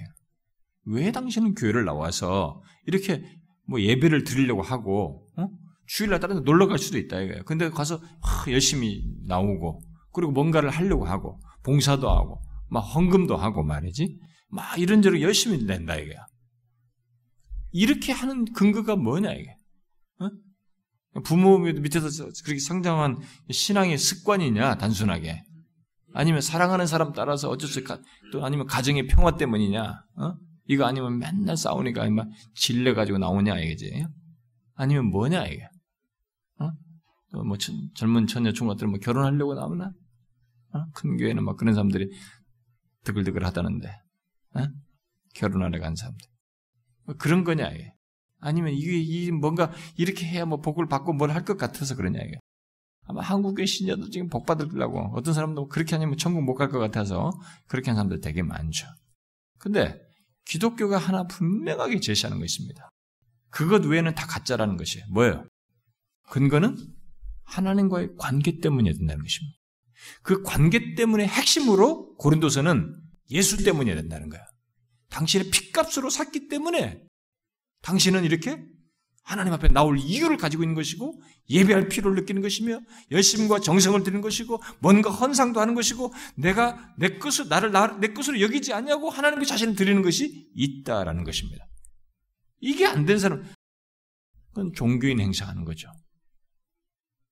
왜 당신은 교회를 나와서 이렇게 뭐 예배를 드리려고 하고 어? 주일날 다른 데 놀러 갈 수도 있다 이거예요. 근데 가서 열심히 나오고 그리고 뭔가를 하려고 하고 봉사도 하고 막 헌금도 하고 말이지. 막 이런저런 열심히 낸다 이게. 이렇게 하는 근거가 뭐냐 이게. 어? 부모 밑에서 그렇게 성장한 신앙의 습관이냐 단순하게 아니면 사랑하는 사람 따라서 어쩔 수 없이 또 아니면 가정의 평화 때문이냐 어? 이거 아니면 맨날 싸우니까 막 질려 가지고 나오냐 이게지 아니면 뭐냐 이게 어? 뭐 젊은 처녀 총각들 뭐 결혼하려고 나오나 어? 큰 교회는 막 그런 사람들이 드글드글 하다는데 어? 결혼하러 간 사람들 뭐 그런 거냐 이게 아니면 이게 이 뭔가 이렇게 해야 뭐 복을 받고 뭘 할 것 같아서 그러냐 이게 아마 한국의 신자도 지금 복 받으려고 어떤 사람도 그렇게 하냐면 천국 못 갈 것 같아서 그렇게 하는 사람들 되게 많죠. 근데 기독교가 하나 분명하게 제시하는 거 있습니다. 그것 외에는 다 가짜라는 것이에요. 뭐예요? 근거는 하나님과의 관계 때문이어야 된다는 것입니다. 그 관계 때문에 핵심으로 고린도서는 예수 때문이어야 된다는 거야. 당신의 핏값으로 샀기 때문에 당신은 이렇게 하나님 앞에 나올 이유를 가지고 있는 것이고 예배할 필요를 느끼는 것이며 열심과 정성을 드리는 것이고 뭔가 헌상도 하는 것이고 내가 내 것을 나를 내 것으로 여기지 않냐고 하나님께 자신을 드리는 것이 있다라는 것입니다. 이게 안 된 사람 그건 종교인 행사하는 거죠.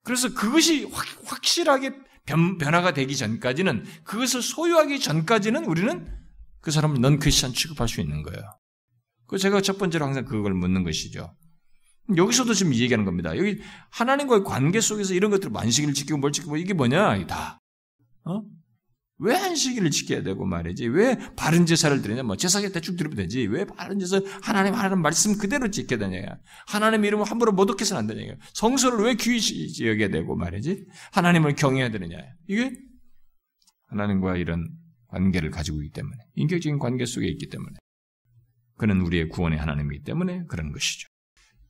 그래서 그것이 확, 확실하게 변, 변화가 되기 전까지는 그것을 소유하기 전까지는 우리는 그 사람을 넌 크리스천 취급할 수 있는 거예요. 그 제가 첫 번째로 항상 그걸 묻는 것이죠. 여기서도 지금 얘기하는 겁니다. 여기 하나님과의 관계 속에서 이런 것들 만식을 지키고 뭘 지키고 이게 뭐냐? 다. 어? 왜 안식일을 지켜야 되고 말이지? 왜 바른 제사를 드리냐? 뭐 제사에 대충 드리면 되지. 왜 바른 제사 하나님 하나님 말씀 그대로 지켜야 되냐? 하나님 이름을 함부로 모독해서는 안 되냐? 성소를 왜 귀히 여겨야 되고 말이지? 하나님을 경외해야 되느냐? 이게 하나님과 이런 관계를 가지고 있기 때문에 인격적인 관계 속에 있기 때문에 그는 우리의 구원의 하나님이기 때문에 그런 것이죠.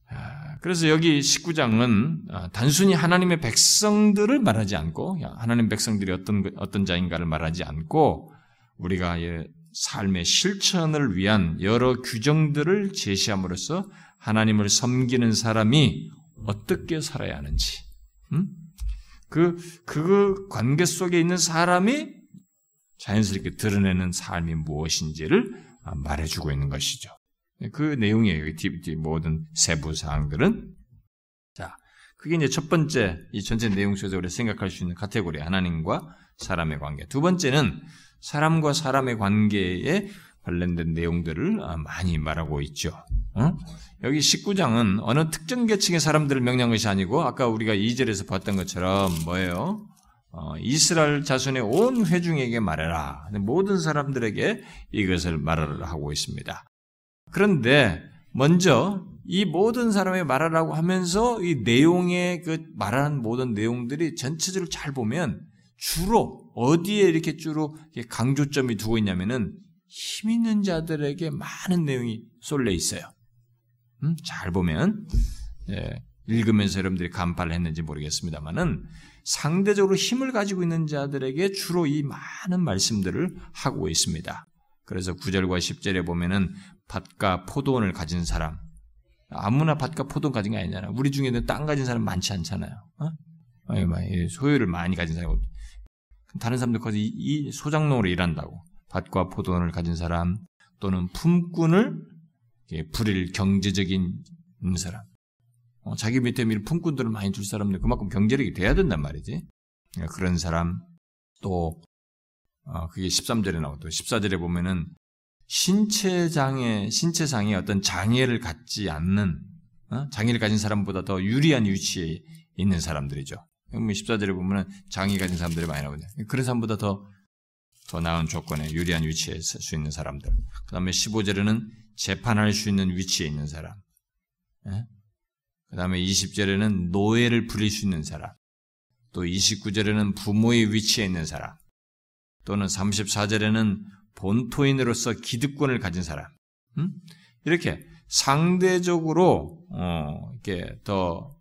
아, 그래서 여기 19장은 아, 단순히 하나님의 백성들을 말하지 않고 하나님 백성들이 어떤 그, 어떤 자인가를 말하지 않고 우리가 삶의 실천을 위한 여러 규정들을 제시함으로써 하나님을 섬기는 사람이 어떻게 살아야 하는지, 음? 그, 그 관계 속에 있는 사람이 자연스럽게 드러내는 삶이 무엇인지를 아, 말해주고 있는 것이죠. 그 내용이에요. 이 모든 세부 사항들은. 자, 그게 이제 첫 번째 이 전체 내용 속에서 우리가 생각할 수 있는 카테고리 하나님과 사람의 관계. 두 번째는 사람과 사람의 관계에 관련된 내용들을 아, 많이 말하고 있죠. 어? 여기 19장은 어느 특정 계층의 사람들을 명령한 것이 아니고 아까 우리가 2절에서 봤던 것처럼 뭐예요? 어, 이스라엘 자손의 온 회중에게 말해라. 모든 사람들에게 이것을 말하라 하고 있습니다. 그런데 먼저 이 모든 사람의 말하라고 하면서 이 내용의 그 말하는 모든 내용들이 전체적으로 잘 보면 주로 어디에 이렇게 주로 강조점이 두고 있냐면은 힘 있는 자들에게 많은 내용이 쏠려 있어요. 음? 잘 보면 예, 읽으면서 여러분들이 간파를 했는지 모르겠습니다만은 상대적으로 힘을 가지고 있는 자들에게 주로 이 많은 말씀들을 하고 있습니다. 그래서 9절과 10절에 보면은 밭과 포도원을 가진 사람, 아무나 밭과 포도원 가진 게 아니잖아. 우리 중에는 땅 가진 사람 많지 않잖아요. 어? 소유를 많이 가진 사람이 다른 사람들 거기 이 소장농으로 일한다고 밭과 포도원을 가진 사람 또는 품꾼을 부릴 경제적인 사람 어, 자기 밑에 밀 품꾼들을 많이 줄 사람들 그만큼 경제력이 돼야 된단 말이지. 그러니까 그런 사람 또 어, 그게 13절에 나오고 14절에 보면은 신체 장애 신체상에 어떤 장애를 갖지 않는 어? 장애를 가진 사람보다 더 유리한 위치에 있는 사람들이죠. 14절에 보면은 장애 가진 사람들이 많이 나오거든요. 그런 사람보다 더, 더 나은 조건에 유리한 위치에 있을 수 있는 사람들. 그 다음에 15절에는 재판할 수 있는 위치에 있는 사람. 예? 그 다음에 20절에는 노예를 부릴 수 있는 사람. 또 29절에는 부모의 위치에 있는 사람. 또는 34절에는 본토인으로서 기득권을 가진 사람. 음? 이렇게 상대적으로 어, 이렇게 더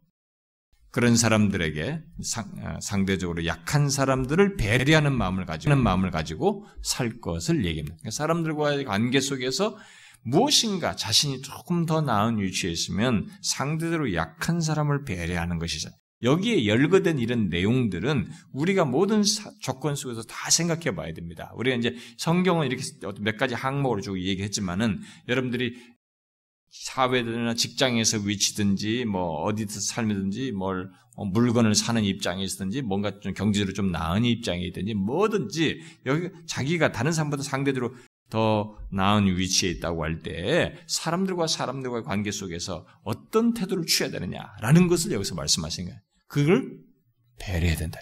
그런 사람들에게 상, 어, 대적으로 약한 사람들을 배려하는 마음을 가지고 마음을 가지고 살 것을 얘기합니다. 그러니까 사람들과의 관계 속에서 무엇인가 자신이 조금 더 나은 위치에 있으면 상대적으로 약한 사람을 배려하는 것이죠. 여기에 열거된 이런 내용들은 우리가 모든 조건 속에서 다 생각해 봐야 됩니다. 우리가 이제 성경은 이렇게 몇 가지 항목으로 쭉 얘기했지만은 여러분들이 사회나 직장에서 위치든지 뭐 어디서 살면든지 뭘 어, 물건을 사는 입장에 있든지 뭔가 좀 경제적으로 좀 나은 입장에 있든지 뭐든지 여기 자기가 다른 사람보다 상대적으로 더 나은 위치에 있다고 할 때 사람들과 사람들과의 관계 속에서 어떤 태도를 취해야 되느냐라는 것을 여기서 말씀하신 거예요. 그걸 배려해야 된다.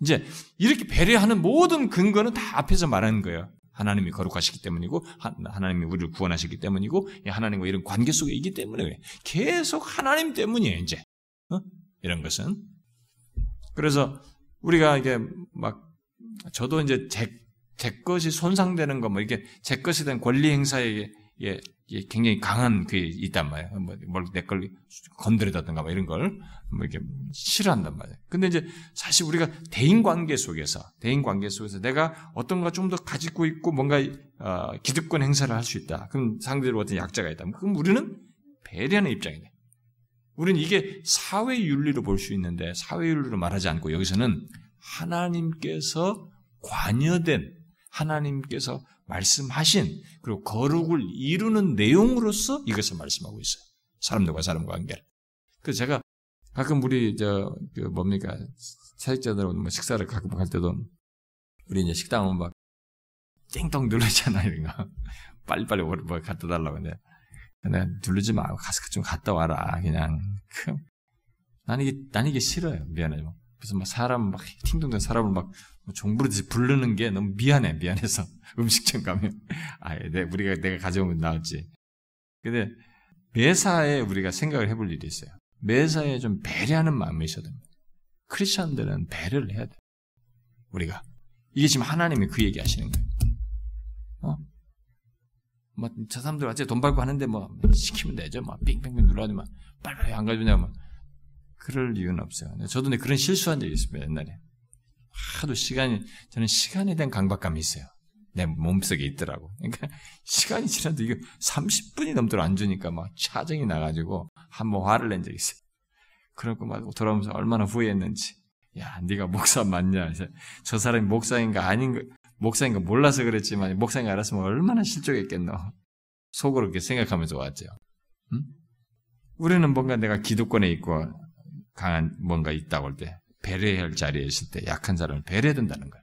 이제 이렇게 배려하는 모든 근거는 다 앞에서 말하는 거예요. 하나님이 거룩하시기 때문이고 하나님이 우리를 구원하시기 때문이고 하나님과 이런 관계 속에 있기 때문에. 계속 하나님 때문이에요. 이제 어? 이런 것은 그래서 우리가 이게 막 저도 이제 제, 제 것이 손상되는 거, 뭐, 이렇게 제 것에 대한 권리 행사에 예, 예, 굉장히 강한 그 있단 말이에요. 뭐, 내걸 건드려다든가 뭐 이런 걸, 뭐 이렇게 싫어한단 말이에요. 근데 이제 사실 우리가 대인 관계 속에서, 대인 관계 속에서 내가 어떤 거좀더 가지고 있고 뭔가, 어, 기득권 행사를 할 수 있다. 그럼 상대로 어떤 약자가 있다. 그럼 우리는 배려하는 입장이 돼. 우리는 이게 사회 윤리로 볼 수 있는데 사회 윤리로 말하지 않고 여기서는 하나님께서 관여된 하나님께서 말씀하신 그리고 거룩을 이루는 내용으로서 이것을 말씀하고 있어요. 사람들과 사람과 관계를. 그래서 제가 가끔 우리 저 그 뭡니까? 사역자들 뭐 식사를 가끔 갈 때도 우리 이제 식당 오면 막 띵동 누르잖아 이런 거. 빨리빨리 뭐 갖다 달라고 근데. 내가 누르지 말고 가서 좀 갔다 와라. 그냥. 그 나는 이게 나는 이게 싫어요. 미안해 그래서 막 사람 막 팅동된 사람을 막 종부르듯이 부르는 게 너무 미안해, 미안해서. 음식점 가면. 아, 내, 우리가, 내가 가져오면 나왔지. 근데 매사에 우리가 생각을 해볼 일이 있어요. 매사에 좀 배려하는 마음이 있어야 됩니다. 크리스천들은 배려를 해야 돼. 우리가. 이게 지금 하나님이 그 얘기 하시는 거예요. 어? 뭐, 저 사람들 어째 돈 받고 하는데 뭐, 시키면 되죠. 뭐, 빙빙빙 눌러도 막, 빨리빨리 안 가주냐, 뭐. 그럴 이유는 없어요. 저도 그런 실수한 적이 있습니다, 옛날에. 하도 시간이, 저는 시간에 대한 강박감이 있어요. 내 몸속에 있더라고. 그러니까 시간이 지나도 이거 30분이 넘도록 안 주니까 막 차정이 나가지고 한번 화를 낸 적이 있어요. 그러고 막 돌아오면서 얼마나 후회했는지. 야, 네가 목사 맞냐? 저 사람이 목사인가 아닌가, 목사인가 몰라서 그랬지만 목사인가 알았으면 얼마나 실족했겠노. 속으로 그렇게 생각하면서 왔죠. 응? 우리는 뭔가 내가 기득권에 있고 강한 뭔가 있다고 할 때, 배려해야 할 자리에 있을 때 약한 사람을 배려해야 된다는 거예요.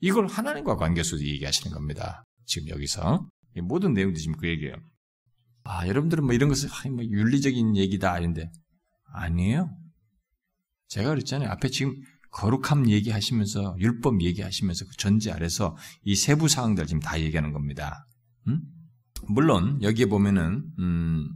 이걸 하나님과 관계 속에서 얘기하시는 겁니다. 지금 여기서. 모든 내용들이 지금 그 얘기예요. 아, 여러분들은 뭐 이런 것을 뭐 윤리적인 얘기다 아닌데 아니에요. 제가 그랬잖아요. 앞에 지금 거룩함 얘기하시면서 율법 얘기하시면서 그 전제 아래서 이 세부 사항들 지금 다 얘기하는 겁니다. 음? 물론 여기에 보면은 음,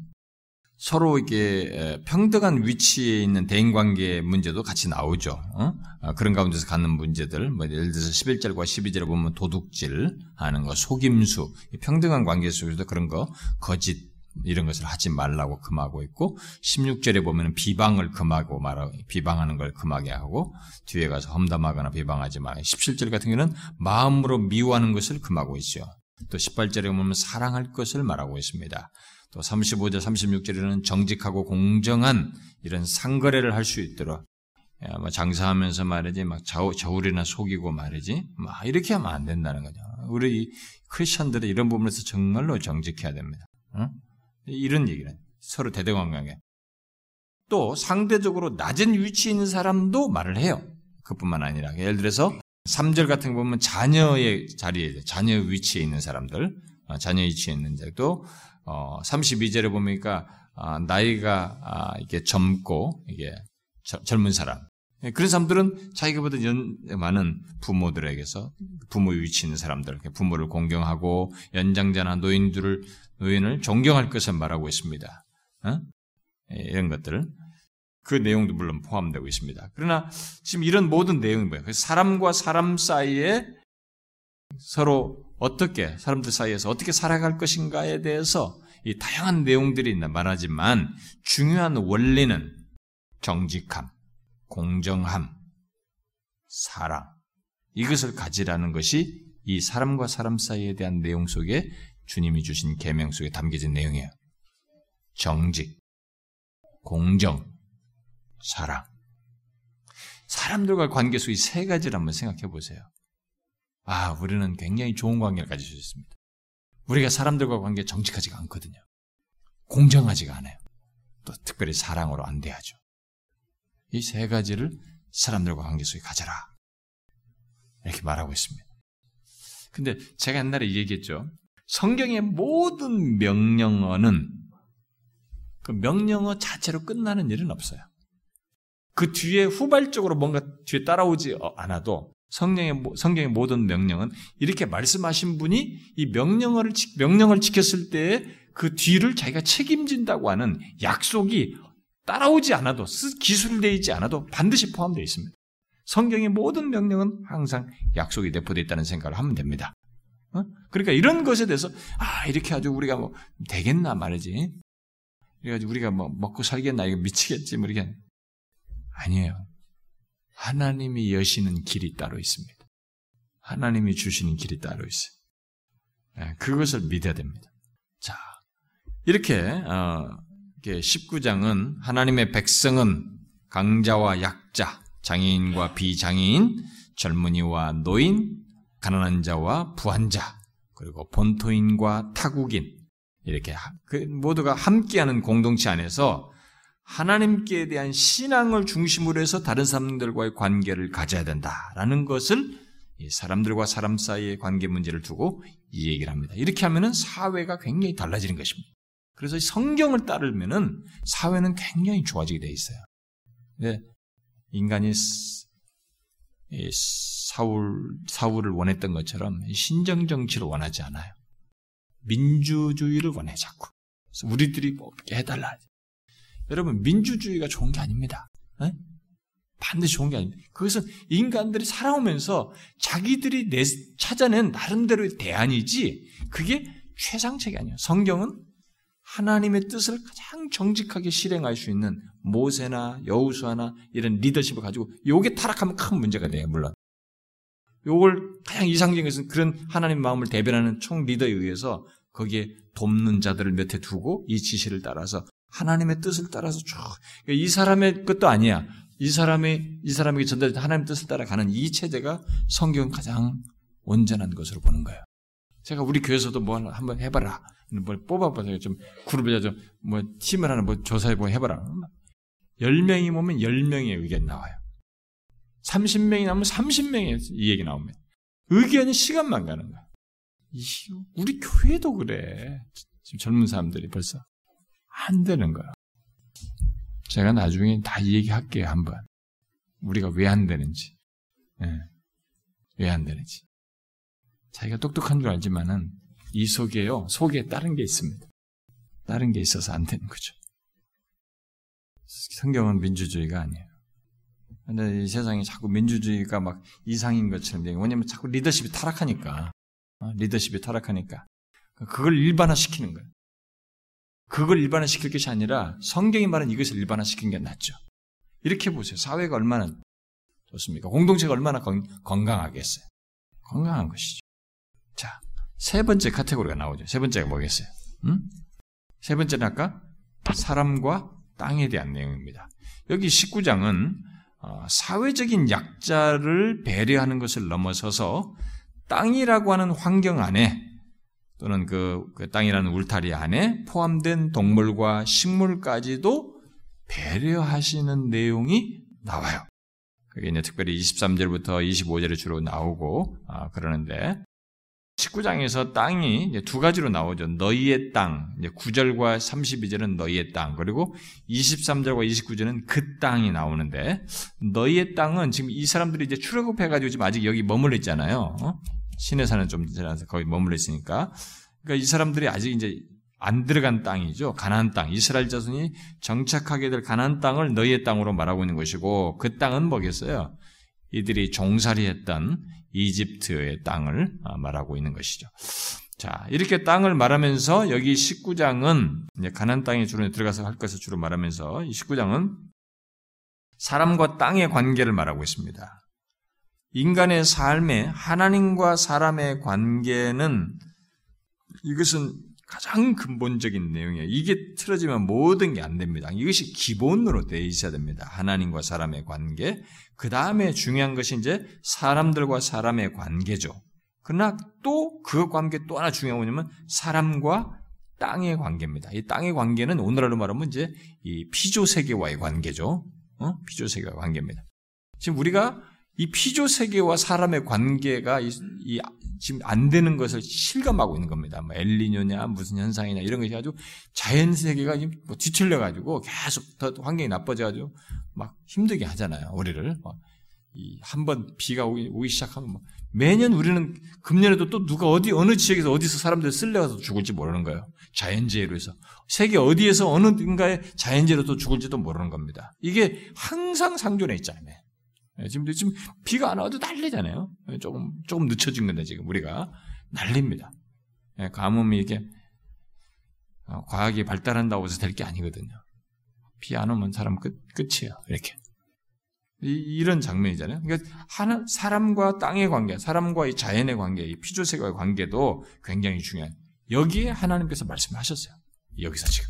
서로 이게 평등한 위치에 있는 대인관계 문제도 같이 나오죠. 어? 아, 그런 가운데서 갖는 문제들, 뭐 예를 들어서 11절과 12절에 보면 도둑질 하는 거, 속임수, 평등한 관계 속에서도 그런 거, 거짓 이런 것을 하지 말라고 금하고 있고 16절에 보면 비방을 금하고 말하고 비방하는 걸 금하게 하고 뒤에 가서 험담하거나 비방하지 마. 17절 같은 경우는 마음으로 미워하는 것을 금하고 있죠. 또 18절에 보면 사랑할 것을 말하고 있습니다. 또 35절, 36절에는 정직하고 공정한 이런 상거래를 할 수 있도록 야, 뭐 장사하면서 말이지 막 저, 저울이나 속이고 말이지 막 이렇게 하면 안 된다는 거죠. 우리 크리스천들이 이런 부분에서 정말로 정직해야 됩니다. 어? 이런 얘기는 서로 대대관광에 또 상대적으로 낮은 위치에 있는 사람도 말을 해요. 그뿐만 아니라 예를 들어서 3절 같은 거 보면 자녀의 자리에 자녀 위치에 있는 사람들 어, 자녀 위치에 있는 자도 어, 32절에 보니까 아, 나이가 아, 이게 젊고 이게 저, 젊은 사람 예, 그런 사람들은 자기보다 연 많은 부모들에게서 부모 위치 있는 사람들 부모를 공경하고 연장자나 노인들을 노인을 존경할 것을 말하고 있습니다. 어? 예, 이런 것들 그 내용도 물론 포함되고 있습니다. 그러나 지금 이런 모든 내용이 뭐예요? 그 사람과 사람 사이에 서로 어떻게 사람들 사이에서 어떻게 살아갈 것인가에 대해서 이 다양한 내용들이 있나 말하지만 중요한 원리는 정직함, 공정함, 사랑 이것을 가지라는 것이 이 사람과 사람 사이에 대한 내용 속에 주님이 주신 계명 속에 담겨진 내용이에요. 정직, 공정, 사랑. 사람들과 관계 속의 세 가지를 한번 생각해 보세요. 아, 우리는 굉장히 좋은 관계를 가질 수 있습니다. 우리가 사람들과 관계 정직하지가 않거든요. 공정하지가 않아요. 또 특별히 사랑으로 안 돼야죠. 이 세 가지를 사람들과 관계 속에 가져라. 이렇게 말하고 있습니다. 근데 제가 옛날에 얘기했죠. 성경의 모든 명령어는 그 명령어 자체로 끝나는 일은 없어요. 그 뒤에 후발적으로 뭔가 뒤에 따라오지 않아도 성령의 성경의 모든 명령은 이렇게 말씀하신 분이 이 명령어를 명령을 지켰을 때그 뒤를 자기가 책임진다고 하는 약속이 따라오지 않아도 기술되어 있지 않아도 반드시 포함되어 있습니다. 성경의 모든 명령은 항상 약속이 내포되어 있다는 생각을 하면 됩니다. 어? 그러니까 이런 것에 대해서 아 이렇게 아주 우리가 뭐 되겠나 말이지. 그래가지고 우리가 뭐 먹고 살겠나 이거 미치겠지 뭐 이렇게 아니에요. 하나님이 여시는 길이 따로 있습니다. 하나님이 주시는 길이 따로 있어요. 네, 그것을 믿어야 됩니다. 자 이렇게 어, 19장은 하나님의 백성은 강자와 약자, 장애인과 비장애인, 젊은이와 노인, 가난한 자와 부한 자, 그리고 본토인과 타국인, 이렇게 그 모두가 함께하는 공동체 안에서 하나님께 대한 신앙을 중심으로 해서 다른 사람들과의 관계를 가져야 된다라는 것을 사람들과 사람 사이의 관계 문제를 두고 이 얘기를 합니다. 이렇게 하면은 사회가 굉장히 달라지는 것입니다. 그래서 성경을 따르면은 사회는 굉장히 좋아지게 돼 있어요. 네, 인간이 사울, 사울을 원했던 것처럼 신정 정치를 원하지 않아요. 민주주의를 원해 자꾸. 우리들이 뭐 해달라. 여러분 민주주의가 좋은 게 아닙니다. 네? 반드시 좋은 게 아닙니다. 그것은 인간들이 살아오면서 자기들이 내, 찾아낸 나름대로의 대안이지 그게 최상책이 아니에요. 성경은 하나님의 뜻을 가장 정직하게 실행할 수 있는 모세나 여우수아나 이런 리더십을 가지고 요게 타락하면 큰 문제가 돼요. 물론. 요걸 가장 이상적인 것은 그런 하나님 마음을 대변하는 총 리더에 의해서 거기에 돕는 자들을 몇 해 두고 이 지시를 따라서 하나님의 뜻을 따라서 쭉 이 사람의 것도 아니야. 이 사람이 이 사람에게 전달된 하나님의 뜻을 따라가는 이 체제가 성경 가장 온전한 것으로 보는 거예요. 제가 우리 교회에서도 뭐 한번 해봐라. 뭘 뽑아봐서 좀 그룹에 좀 뭐 팀을 하나 뭐 조사해보고 해봐라. 10명이 모면 10명의 의견 나와요. 30명이 나오면 30명의 이 얘기 나옵니다. 의견이 시간만 가는 거야. 우리 교회도 그래. 지금 젊은 사람들이 벌써 안 되는 거야. 제가 나중에 다 얘기할게요, 한번. 우리가 왜 안 되는지. 네. 예. 왜안 되는지. 자기가 똑똑한 줄 알지만은 이 속에요, 속에 다른 게 있습니다. 다른 게 있어서 안 되는 거죠. 성경은 민주주의가 아니에요. 근데 이 세상이 자꾸 민주주의가 막 이상인 것처럼 되고, 왜냐면 자꾸 리더십이 타락하니까. 어, 리더십이 타락하니까. 그걸 일반화시키는 거예요. 그걸 일반화시킬 것이 아니라 성경이 말하는 이것을 일반화시킨 게 낫죠. 이렇게 보세요. 사회가 얼마나 좋습니까? 공동체가 얼마나 건, 건강하겠어요. 건강한 것이죠. 자, 세 번째 카테고리가 나오죠. 세 번째가 뭐겠어요? 음? 세 번째는 아까 사람과 땅에 대한 내용입니다. 여기 19장은 어, 사회적인 약자를 배려하는 것을 넘어서서 땅이라고 하는 환경 안에 또는 그, 그 땅이라는 울타리 안에 포함된 동물과 식물까지도 배려하시는 내용이 나와요. 그게 이제 특별히 23절부터 25절에 주로 나오고 아, 그러는데 19장에서 땅이 두 가지로 나오죠. 너희의 땅, 이제 9절과 32절은 너희의 땅, 그리고 23절과 29절은 그 땅이 나오는데, 너희의 땅은 지금 이 사람들이 이제 출애굽해가지고 지금 아직 여기 머물러 있잖아요. 어? 신의 산은 좀 지나서 거기 머물러 있으니까. 그러니까 이 사람들이 아직 이제 안 들어간 땅이죠. 가나안 땅. 이스라엘 자손이 정착하게 될 가나안 땅을 너희의 땅으로 말하고 있는 것이고 그 땅은 뭐겠어요? 이들이 종살이했던 이집트의 땅을 아, 말하고 있는 것이죠. 자, 이렇게 땅을 말하면서 여기 19장은 이제 가나안 땅에 주로 들어가서 할 것을 주로 말하면서 이 19장은 사람과 땅의 관계를 말하고 있습니다. 인간의 삶에 하나님과 사람의 관계는 이것은 가장 근본적인 내용이에요. 이게 틀어지면 모든 게 안 됩니다. 이것이 기본으로 되어 있어야 됩니다. 하나님과 사람의 관계. 그 다음에 중요한 것이 이제 사람들과 사람의 관계죠. 그러나 또그 관계 또 하나 중요한 거냐면 사람과 땅의 관계입니다. 이 땅의 관계는 오늘날로 말하면 이제 이 피조 세계와의 관계죠. 어? 피조 세계와 관계입니다. 지금 우리가 이 피조 세계와 사람의 관계가 이, 이 지금 안 되는 것을 실감하고 있는 겁니다. 뭐 엘리뇨냐 무슨 현상이냐 이런 것이 아주 자연 세계가 뭐 뒤틀려 가지고 계속 더 환경이 나빠져 가지고 막 힘들게 하잖아요. 우리를 한 번 비가 오기, 오기 시작하면 뭐 매년 우리는 금년에도 또 누가 어디 어느 지역에서 어디서 사람들 쓸려가서 죽을지 모르는 거예요. 자연재해로 해서 세계 어디에서 어느 인가에 자연재해로 또 죽을지도 모르는 겁니다. 이게 항상 상존해 있잖아요. 예, 지금 지금 비가 안 와도 난리잖아요. 예, 조금 조금 늦춰진 건데 지금 우리가 난립니다. 예, 가뭄이 이게 어, 과학이 발달한다고 해서 될 게 아니거든요. 비 안 오면 사람 끝 끝이에요. 이렇게 이, 런 장면이잖아요. 그러니까 하나 사람과 땅의 관계, 사람과 이 자연의 관계, 이 피조세계의 관계도 굉장히 중요한. 여기에 하나님께서 말씀하셨어요. 여기서 지금.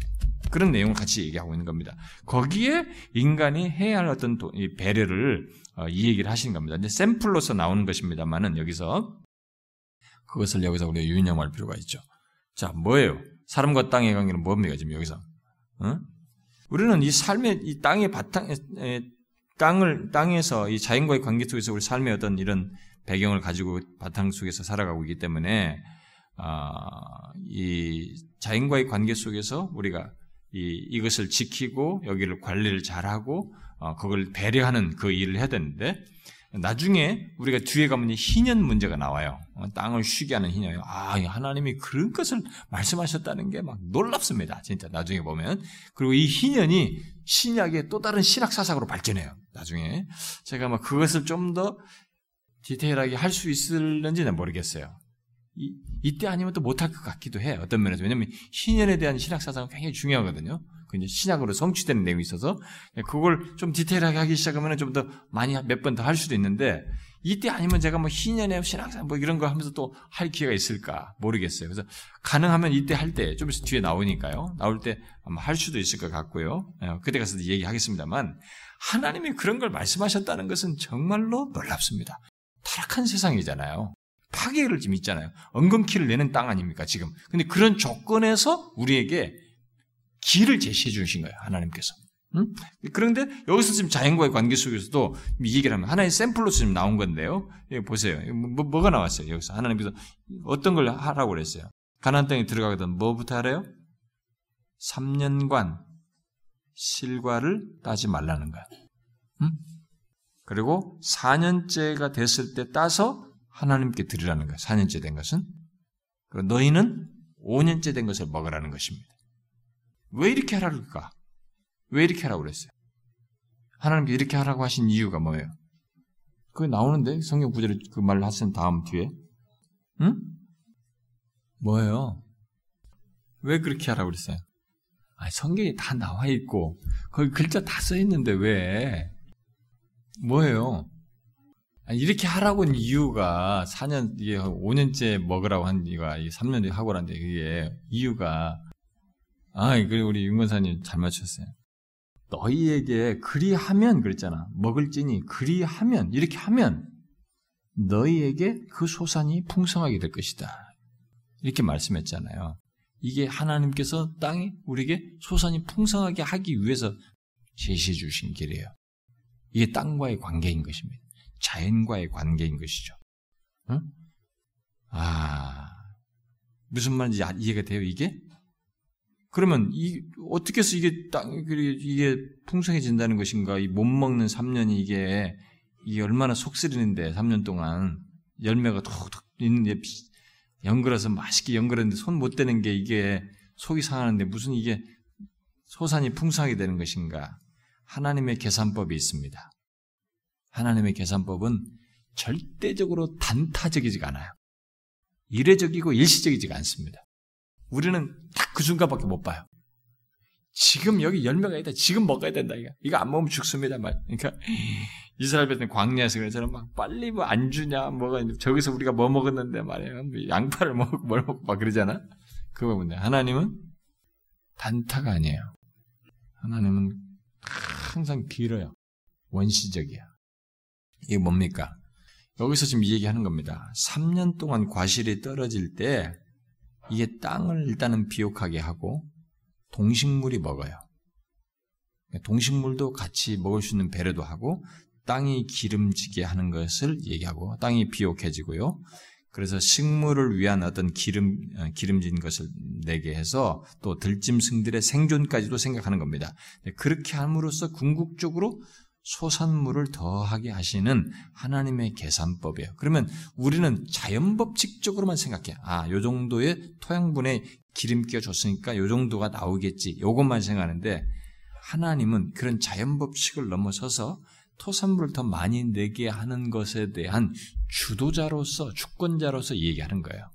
그런 내용을 같이 얘기하고 있는 겁니다. 거기에 인간이 해야 할 어떤 배려를 어, 이 얘기를 하시는 겁니다. 이제 샘플로서 나오는 것입니다만은 여기서 그것을 여기서 우리가 유념할 필요가 있죠. 자, 뭐예요? 사람과 땅의 관계는 뭡니까 지금 여기서? 어? 우리는 이 삶의 이 땅의 바탕 에, 땅을 땅에서 이 자연과의 관계 속에서 우리 삶의 어떤 이런 배경을 가지고 바탕 속에서 살아가고 있기 때문에 아, 이 자연과의 관계 속에서 우리가 이, 이것을 지키고 여기를 관리를 잘하고 어, 그걸 배려하는 그 일을 해야 되는데 나중에 우리가 뒤에 가면 희년 문제가 나와요. 어, 땅을 쉬게 하는 희년이요. 아, 하나님이 그런 것을 말씀하셨다는 게 막 놀랍습니다. 진짜 나중에 보면. 그리고 이 희년이 신약의 또 다른 신학 사상으로 발전해요. 나중에 제가 막 그것을 좀 더 디테일하게 할 수 있을는지는 모르겠어요. 이, 이때 아니면 또 못할 것 같기도 해요. 어떤 면에서. 왜냐하면 신년에 대한 신학 사상은 굉장히 중요하거든요. 그 이제 신약으로 성취되는 내용이 있어서 그걸 좀 디테일하게 하기 시작하면 좀 더 많이 몇 번 더 할 수도 있는데 이때 아니면 제가 뭐 희년의 신학상 뭐 이런 거 하면서 또 할 기회가 있을까 모르겠어요. 그래서 가능하면 이때 할 때 좀 뒤에 나오니까요. 나올 때 아마 할 수도 있을 것 같고요. 예, 그때 가서 얘기하겠습니다만 하나님이 그런 걸 말씀하셨다는 것은 정말로 놀랍습니다. 타락한 세상이잖아요. 파괴를 지금 있잖아요. 엉겅퀴를 내는 땅 아닙니까, 지금. 근데 그런 조건에서 우리에게 길을 제시해 주신 거예요, 하나님께서. 응? 그런데 여기서 지금 자연과의 관계 속에서도 이 얘기를 하면 하나의 샘플로 지금 나온 건데요. 예, 보세요. 뭐, 뭐가 나왔어요? 여기서 하나님께서 어떤 걸 하라고 그랬어요? 가나안 땅에 들어가거든 뭐부터 하래요? 3년간 실과를 따지 말라는 거야. 응? 그리고 4년째가 됐을 때 따서 하나님께 드리라는 거야. 4년째 된 것은. 너희는 5년째 된 것을 먹으라는 것입니다. 왜 이렇게 하라니까? 왜 이렇게 하라고 그랬어요? 하나님께 이렇게 하라고 하신 이유가 뭐예요? 그게 나오는데 성경 구절에 그 말을 하신 다음 뒤에 응? 뭐예요? 왜 그렇게 하라고 그랬어요? 아, 성경이 다 나와 있고 거기 글자 다 써 있는데 왜? 뭐예요? 아니, 이렇게 하라고 한 이유가 4년 이게 5년째 먹으라고 한 이유가 3년 하고 라는데 그게 이유가 아, 그 우리 윤건사님 잘 맞췄어요. 너희에게 그리하면 그랬잖아. 먹을지니 그리하면 이렇게 하면 너희에게 그 소산이 풍성하게 될 것이다. 이렇게 말씀했잖아요. 이게 하나님께서 땅에 우리에게 소산이 풍성하게 하기 위해서 제시해 주신 길이에요. 이게 땅과의 관계인 것입니다. 자연과의 관계인 것이죠. 응? 아, 무슨 말인지 이해가 돼요, 이게? 그러면 이 어떻게 해서 이게 땅 이게 풍성해진다는 것인가? 이 못 먹는 3년이 이게 이게 얼마나 속쓰리는데 3년 동안 열매가 톡톡 있는데 연글어서 맛있게 연글었는데 손 못 대는 게 이게 속이 상하는데 무슨 이게 소산이 풍성하게 되는 것인가? 하나님의 계산법이 있습니다. 하나님의 계산법은 절대적으로 단타적이지가 않아요. 이례적이고 일시적이지가 않습니다. 우리는 딱 그 순간밖에 못 봐요. 지금 여기 열매가 있다. 지금 먹어야 된다. 이거 이거 안 먹으면 죽습니다. 말. 그러니까 이스라엘 백성 광야에서 그래서 막 빨리 뭐 안 주냐, 뭐가 저기서 우리가 뭐 먹었는데 말이에요. 뭐 양파를 먹고 뭘 먹고 막 그러잖아. 그거 뭔데? 하나님은 단타가 아니에요. 하나님은 항상 길어요. 원시적이야. 이게 뭡니까? 여기서 지금 이 얘기하는 겁니다. 3년 동안 과실이 떨어질 때 이게 땅을 일단은 비옥하게 하고 동식물이 먹어요. 동식물도 같이 먹을 수 있는 배려도 하고 땅이 기름지게 하는 것을 얘기하고 땅이 비옥해지고요. 그래서 식물을 위한 어떤 기름 어, 기름진 것을 내게 해서 또 들짐승들의 생존까지도 생각하는 겁니다. 그렇게 함으로써 궁극적으로 소산물을 더하게 하시는 하나님의 계산법이에요. 그러면 우리는 자연법칙적으로만 생각해. 아, 요 정도의 토양분에 기름기가 좋으니까 요 정도가 나오겠지. 요것만 생각하는데 하나님은 그런 자연법칙을 넘어서서 토산물을 더 많이 내게 하는 것에 대한 주도자로서 주권자로서 얘기하는 거예요.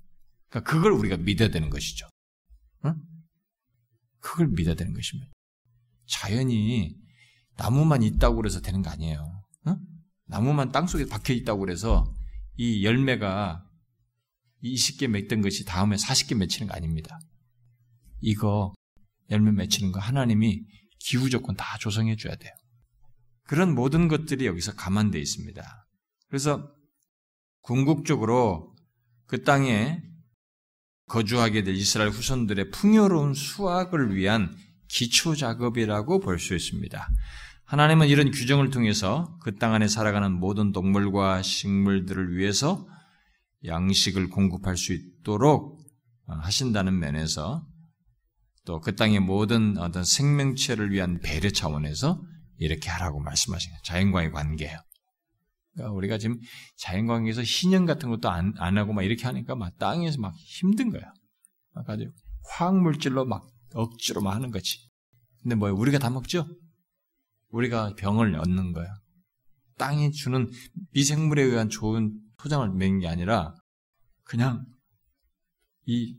그러니까 그걸 우리가 믿어야 되는 것이죠. 응? 그걸 믿어야 되는 것입니다. 자연이 나무만 있다고 그래서 되는 거 아니에요. 응? 나무만 땅 속에 박혀 있다고 그래서 이 열매가 20개 맺던 것이 다음에 40개 맺히는 거 아닙니다. 이거 열매 맺히는 거 하나님이 기후 조건 다 조성해 줘야 돼요. 그런 모든 것들이 여기서 감안되어 있습니다. 그래서 궁극적으로 그 땅에 거주하게 될 이스라엘 후손들의 풍요로운 수확을 위한 기초 작업이라고 볼 수 있습니다. 하나님은 이런 규정을 통해서 그 땅 안에 살아가는 모든 동물과 식물들을 위해서 양식을 공급할 수 있도록 하신다는 면에서 또 그 땅의 모든 어떤 생명체를 위한 배려 차원에서 이렇게 하라고 말씀하신 거예요. 자연과의 관계예요. 그러니까 우리가 지금 자연관계에서 희년 같은 것도 안, 안 하고 막 이렇게 하니까 막 땅에서 막 힘든 거야. 막 아주 화학물질로 막 억지로 막 하는 거지. 근데 뭐예요? 우리가 다 먹죠? 우리가 병을 얻는 거야. 땅이 주는 미생물에 의한 좋은 토장을 먹는 게 아니라 그냥 이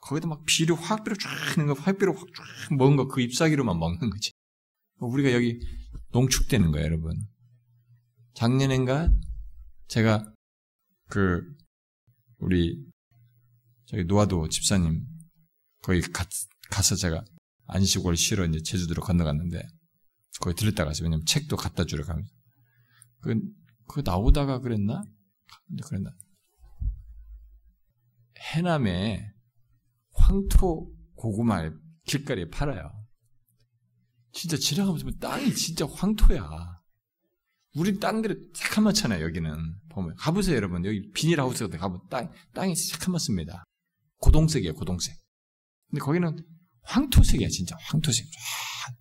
거기다 막 비료 화학비료 쫙 있는 거 화학비료 확 쫙 먹은 거 그 잎사귀로만 먹는 거지. 우리가 여기 농축되는 거예요, 여러분. 작년엔가 제가 그 우리 저기 노아도 집사님 거기 가, 가서 제가 안식월 쉬러 이제 제주도로 건너갔는데 거기 들렸다 갔어요. 왜냐면 책도 갖다 주러 가면서. 그, 그 나오다가 그랬나? 그랬나? 해남에 황토 고구마 길거리에 팔아요. 진짜 지나가면서 땅이 진짜 황토야. 우리 땅들이 새카맣잖아요, 여기는. 보면. 가보세요, 여러분. 여기 비닐하우스 같은 가보면 땅, 땅이 새카맣습니다. 고동색이에요, 고동색. 근데 거기는 황토색이야, 진짜. 황토색. 쫙.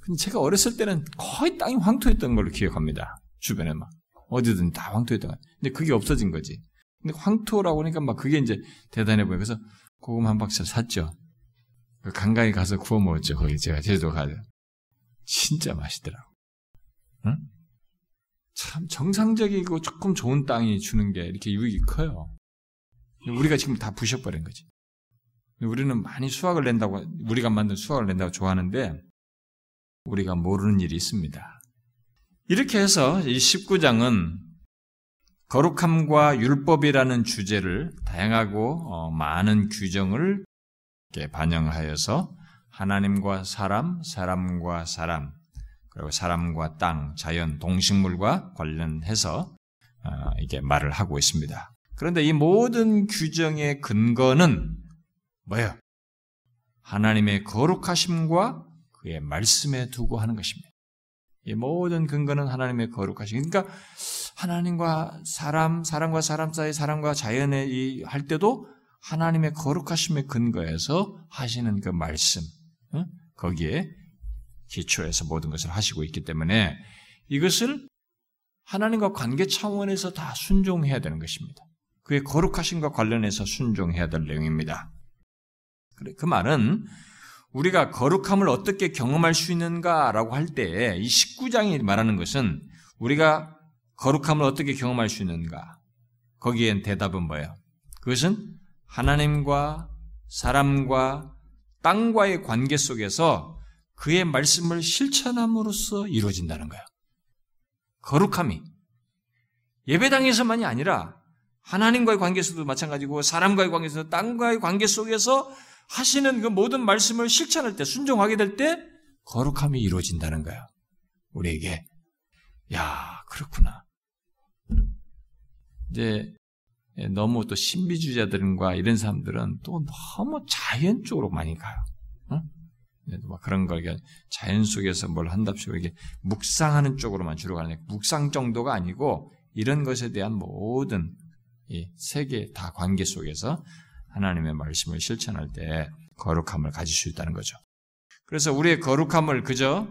근데 제가 어렸을 때는 거의 땅이 황토였던 걸로 기억합니다. 주변에 막. 어디든 다 황토였던 거야. 근데 그게 없어진 거지. 근데 황토라고 하니까 막 그게 이제 대단해 보여. 그래서 고구마 한 박스 샀죠. 그 강가에 가서 구워 먹었죠. 거기 제가 제주도 가서. 진짜 맛있더라고. 응? 참 정상적이고 조금 좋은 땅이 주는 게 이렇게 유익이 커요. 우리가 지금 다 부셔버린 거지. 우리는 많이 수확을 낸다고, 우리가 만든 수확을 낸다고 좋아하는데, 우리가 모르는 일이 있습니다. 이렇게 해서 이 19장은 거룩함과 율법이라는 주제를 다양하고 어, 많은 규정을 반영하여서 하나님과 사람, 사람과 사람, 그리고 사람과 땅, 자연, 동식물과 관련해서 어, 이게 말을 하고 있습니다. 그런데 이 모든 규정의 근거는 뭐예요? 하나님의 거룩하심과 그의 말씀에 두고 하는 것입니다. 이 모든 근거는 하나님의 거룩하심. 그러니까 하나님과 사람, 사람과 사람 사이, 사람과 자연에 할 때도 하나님의 거룩하심의 근거에서 하시는 그 말씀, 거기에 기초해서 모든 것을 하시고 있기 때문에 이것을 하나님과 관계 차원에서 다 순종해야 되는 것입니다. 그의 거룩하심과 관련해서 순종해야 될 내용입니다. 그 말은 우리가 거룩함을 어떻게 경험할 수 있는가라고 할 때 이 19장이 말하는 것은 우리가 거룩함을 어떻게 경험할 수 있는가? 거기엔 대답은 뭐예요? 그것은 하나님과 사람과 땅과의 관계 속에서 그의 말씀을 실천함으로써 이루어진다는 거예요. 거룩함이. 예배당에서만이 아니라 하나님과의 관계에서도 마찬가지고 사람과의 관계에서 땅과의 관계 속에서 하시는 그 모든 말씀을 실천할 때 순종하게 될 때 거룩함이 이루어진다는 거예요. 우리에게 야 그렇구나. 이제 너무 또 신비주의자들과 이런 사람들은 또 너무 자연 쪽으로 많이 가요. 응? 막 그런 걸 자연 속에서 뭘 한답시고 이게 묵상하는 쪽으로만 주로 가는 묵상 정도가 아니고 이런 것에 대한 모든 이 세계 다 관계 속에서 하나님의 말씀을 실천할 때 거룩함을 가질 수 있다는 거죠. 그래서 우리의 거룩함을 그저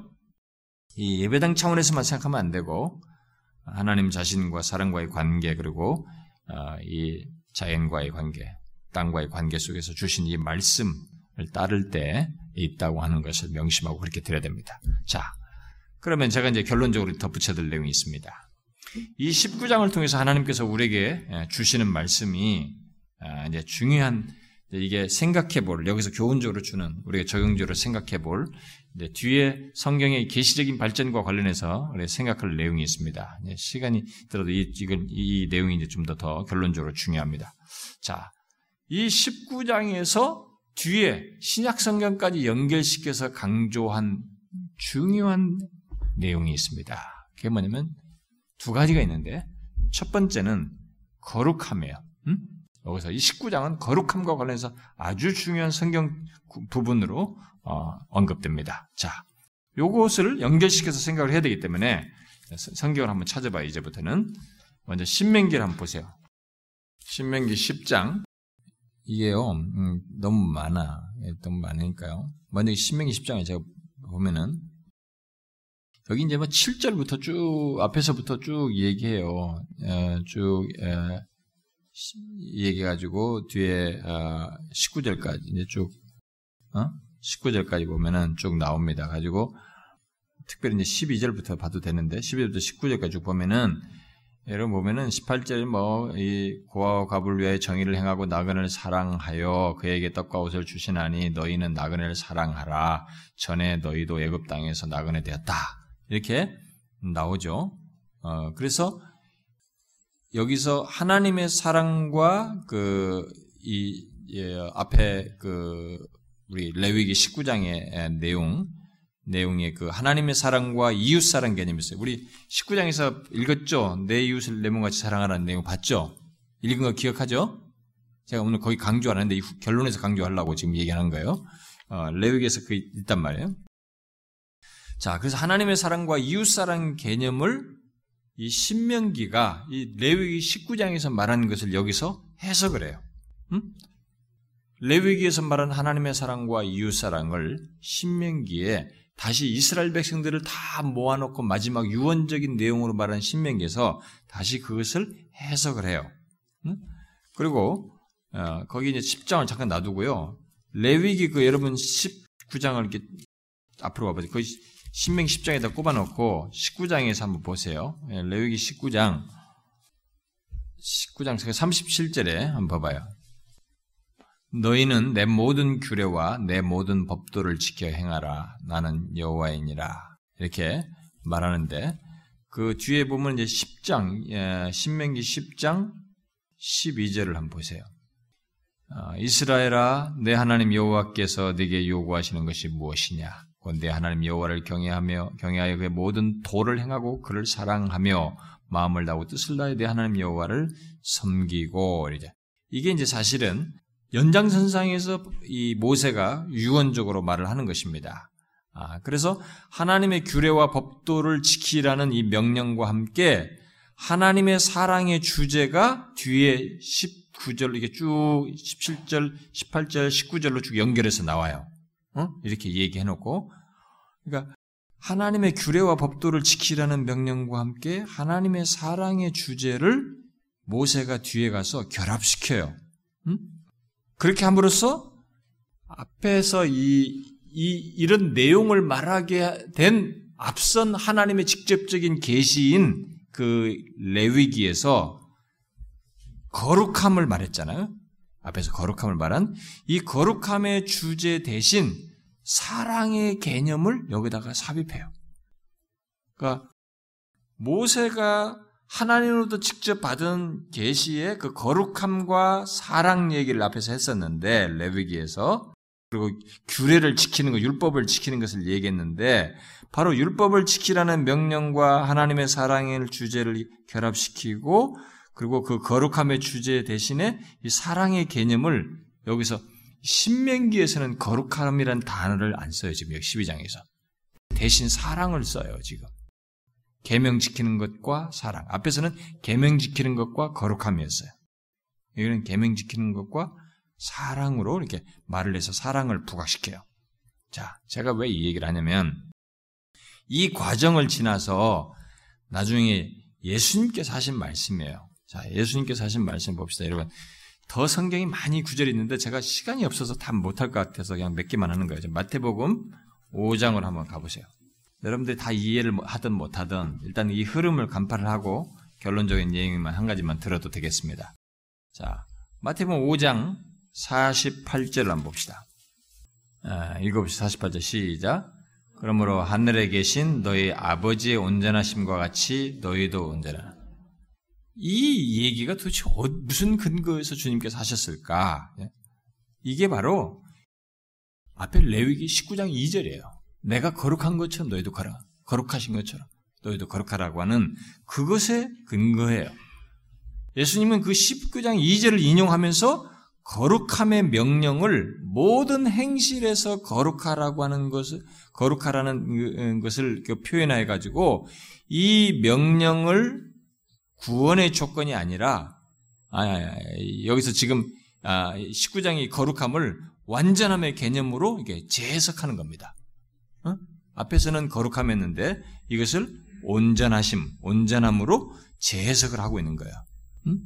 이 예배당 차원에서만 생각하면 안 되고 하나님 자신과 사람과의 관계 그리고 어, 이 자연과의 관계, 땅과의 관계 속에서 주신 이 말씀을 따를 때 있다고 하는 것을 명심하고 그렇게 드려야 됩니다. 자, 그러면 제가 이제 결론적으로 덧붙여 드릴 내용이 있습니다. 이 19장을 통해서 하나님께서 우리에게 예, 주시는 말씀이 아, 이제 중요한 이게 생각해 볼 여기서 교훈적으로 주는 우리가 적용적으로 생각해 볼 뒤에 성경의 계시적인 발전과 관련해서 우리 생각할 내용이 있습니다. 시간이 들어도 이, 이건, 이 내용이 이제 좀 더 더 결론적으로 중요합니다. 자, 이 19장에서 뒤에 신약 성경까지 연결시켜서 강조한 중요한 내용이 있습니다. 그게 뭐냐면 두 가지가 있는데 첫 번째는 거룩함이에요. 음? 여기서 이 19장은 거룩함과 관련해서 아주 중요한 성경 부분으로 어, 언급됩니다. 자, 요것을 연결시켜서 생각을 해야 되기 때문에 성경을 한번 찾아봐요. 이제부터는 먼저 신명기를 한번 보세요. 신명기 10장 이게요 음, 너무 많아 예, 너무 많으니까요. 먼저 신명기 10장에 제가 보면은 여기 이제 뭐 7절부터 쭉 앞에서부터 쭉 얘기해요. 에, 쭉 에, 얘기해가지고 뒤에 어, 19절까지 이제 쭉 어? 19절까지 보면은 쭉 나옵니다. 가지고 특별히 이제 12절부터 봐도 되는데 12절부터 19절까지 쭉 보면은 여러분 보면은 18절 뭐이 고아와 갑을 위해 정의를 행하고 나그네를 사랑하여 그에게 떡과 옷을 주시나니 너희는 나그네를 사랑하라 전에 너희도 애굽 땅에서 나그네 되었다 이렇게 나오죠. 어 그래서 여기서 하나님의 사랑과 그이 예, 앞에 그 우리 레위기 19장의 내용 내용의 그 하나님의 사랑과 이웃 사랑 개념이 있어요. 우리 19장에서 읽었죠? 내 이웃을 내 몸같이 사랑하라는 내용 봤죠? 읽은 거 기억하죠? 제가 오늘 거의 강조 안 하는데 결론에서 강조하려고 지금 얘기하는 거예요. 어, 레위기에서 그 있단 말이에요. 자, 그래서 하나님의 사랑과 이웃 사랑 개념을 이 신명기가 이 레위기 19장에서 말하는 것을 여기서 해석을 해요. 음? 레위기에서 말한 하나님의 사랑과 이웃 사랑을 신명기에 다시 이스라엘 백성들을 다 모아놓고 마지막 유언적인 내용으로 말한 신명기에서 다시 그것을 해석을 해요. 음? 그리고 어, 거기 이제 10장을 잠깐 놔두고요. 레위기 그 여러분 19장을 이렇게 앞으로 와보세요. 그 신명 10장에다 꼽아놓고 19장에서 한번 보세요. 예, 레위기 19장 19장 37절에 한번 봐봐요. 너희는 내 모든 규례와 내 모든 법도를 지켜 행하라. 나는 여호와이니라. 이렇게 말하는데 그 뒤에 보면 이제 10장 예, 신명기 10장 12절을 한번 보세요. 어, 이스라엘아 내 하나님 여호와께서 네게 요구하시는 것이 무엇이냐? 곧내 하나님 여호와를 경외하며 경외하여 그의 모든 도를 행하고 그를 사랑하며 마음을 다하고 뜻을 다해 내 하나님 여호와를 섬기고 이제 이게 이제 사실은 연장선상에서 이 모세가 유언적으로 말을 하는 것입니다. 아, 그래서 하나님의 규례와 법도를 지키라는 이 명령과 함께 하나님의 사랑의 주제가 뒤에 19절 이게 쭉 17절, 18절, 19절로 쭉 연결해서 나와요. 어? 이렇게 얘기해 놓고 그러니까 하나님의 규례와 법도를 지키라는 명령과 함께 하나님의 사랑의 주제를 모세가 뒤에 가서 결합시켜요. 음? 그렇게 함으로써 앞에서 이, 이, 이런 내용을 말하게 된 앞선 하나님의 직접적인 계시인 그 레위기에서 거룩함을 말했잖아요. 앞에서 거룩함을 말한 이 거룩함의 주제 대신 사랑의 개념을 여기다가 삽입해요. 그러니까 모세가 하나님으로부터 직접 받은 계시의 그 거룩함과 사랑 얘기를 앞에서 했었는데 레위기에서 그리고 규례를 지키는 것, 율법을 지키는 것을 얘기했는데 바로 율법을 지키라는 명령과 하나님의 사랑의 주제를 결합시키고 그리고 그 거룩함의 주제 대신에 이 사랑의 개념을 여기서 신명기에서는 거룩함이라는 단어를 안 써요 지금 12장에서 대신 사랑을 써요 지금 계명 지키는 것과 사랑. 앞에서는 계명 지키는 것과 거룩함이었어요. 여기는 계명 지키는 것과 사랑으로 이렇게 말을 해서 사랑을 부각시켜요. 자, 제가 왜 이 얘기를 하냐면 이 과정을 지나서 나중에 예수님께서 하신 말씀이에요. 자, 예수님께서 하신 말씀 봅시다. 여러분, 더 성경이 많이 구절이 있는데 제가 시간이 없어서 다 못할 것 같아서 그냥 몇 개만 하는 거예요. 마태복음 5장을 한번 가보세요. 여러분들이 다 이해를 하든 못하든 일단 이 흐름을 간파를 하고 결론적인 얘기만 한 가지만 들어도 되겠습니다. 자, 마태복음 5장 48절을 한번 봅시다. 아, 읽어봅시다. 48절 시작. 그러므로 하늘에 계신 너희 아버지의 온전하심과 같이 너희도 온전하라. 이 얘기가 도대체 어, 무슨 근거에서 주님께서 하셨을까? 예? 이게 바로 앞에 레위기 19장 2절이에요. 내가 거룩한 것처럼 너희도 거룩, 거룩하신 것처럼 너희도 거룩하라고 하는 그것에 근거해요. 예수님은 그 19장 2절을 인용하면서 거룩함의 명령을 모든 행실에서 거룩하라고 하는 것을 거룩하라는 것을 표현해 가지고 이 명령을 구원의 조건이 아니라 아, 여기서 지금 19장이 아, 거룩함을 완전함의 개념으로 이렇게 재해석하는 겁니다. 어? 앞에서는 거룩함했는데 이것을 온전하심, 온전함으로 재해석을 하고 있는 거예요. 음?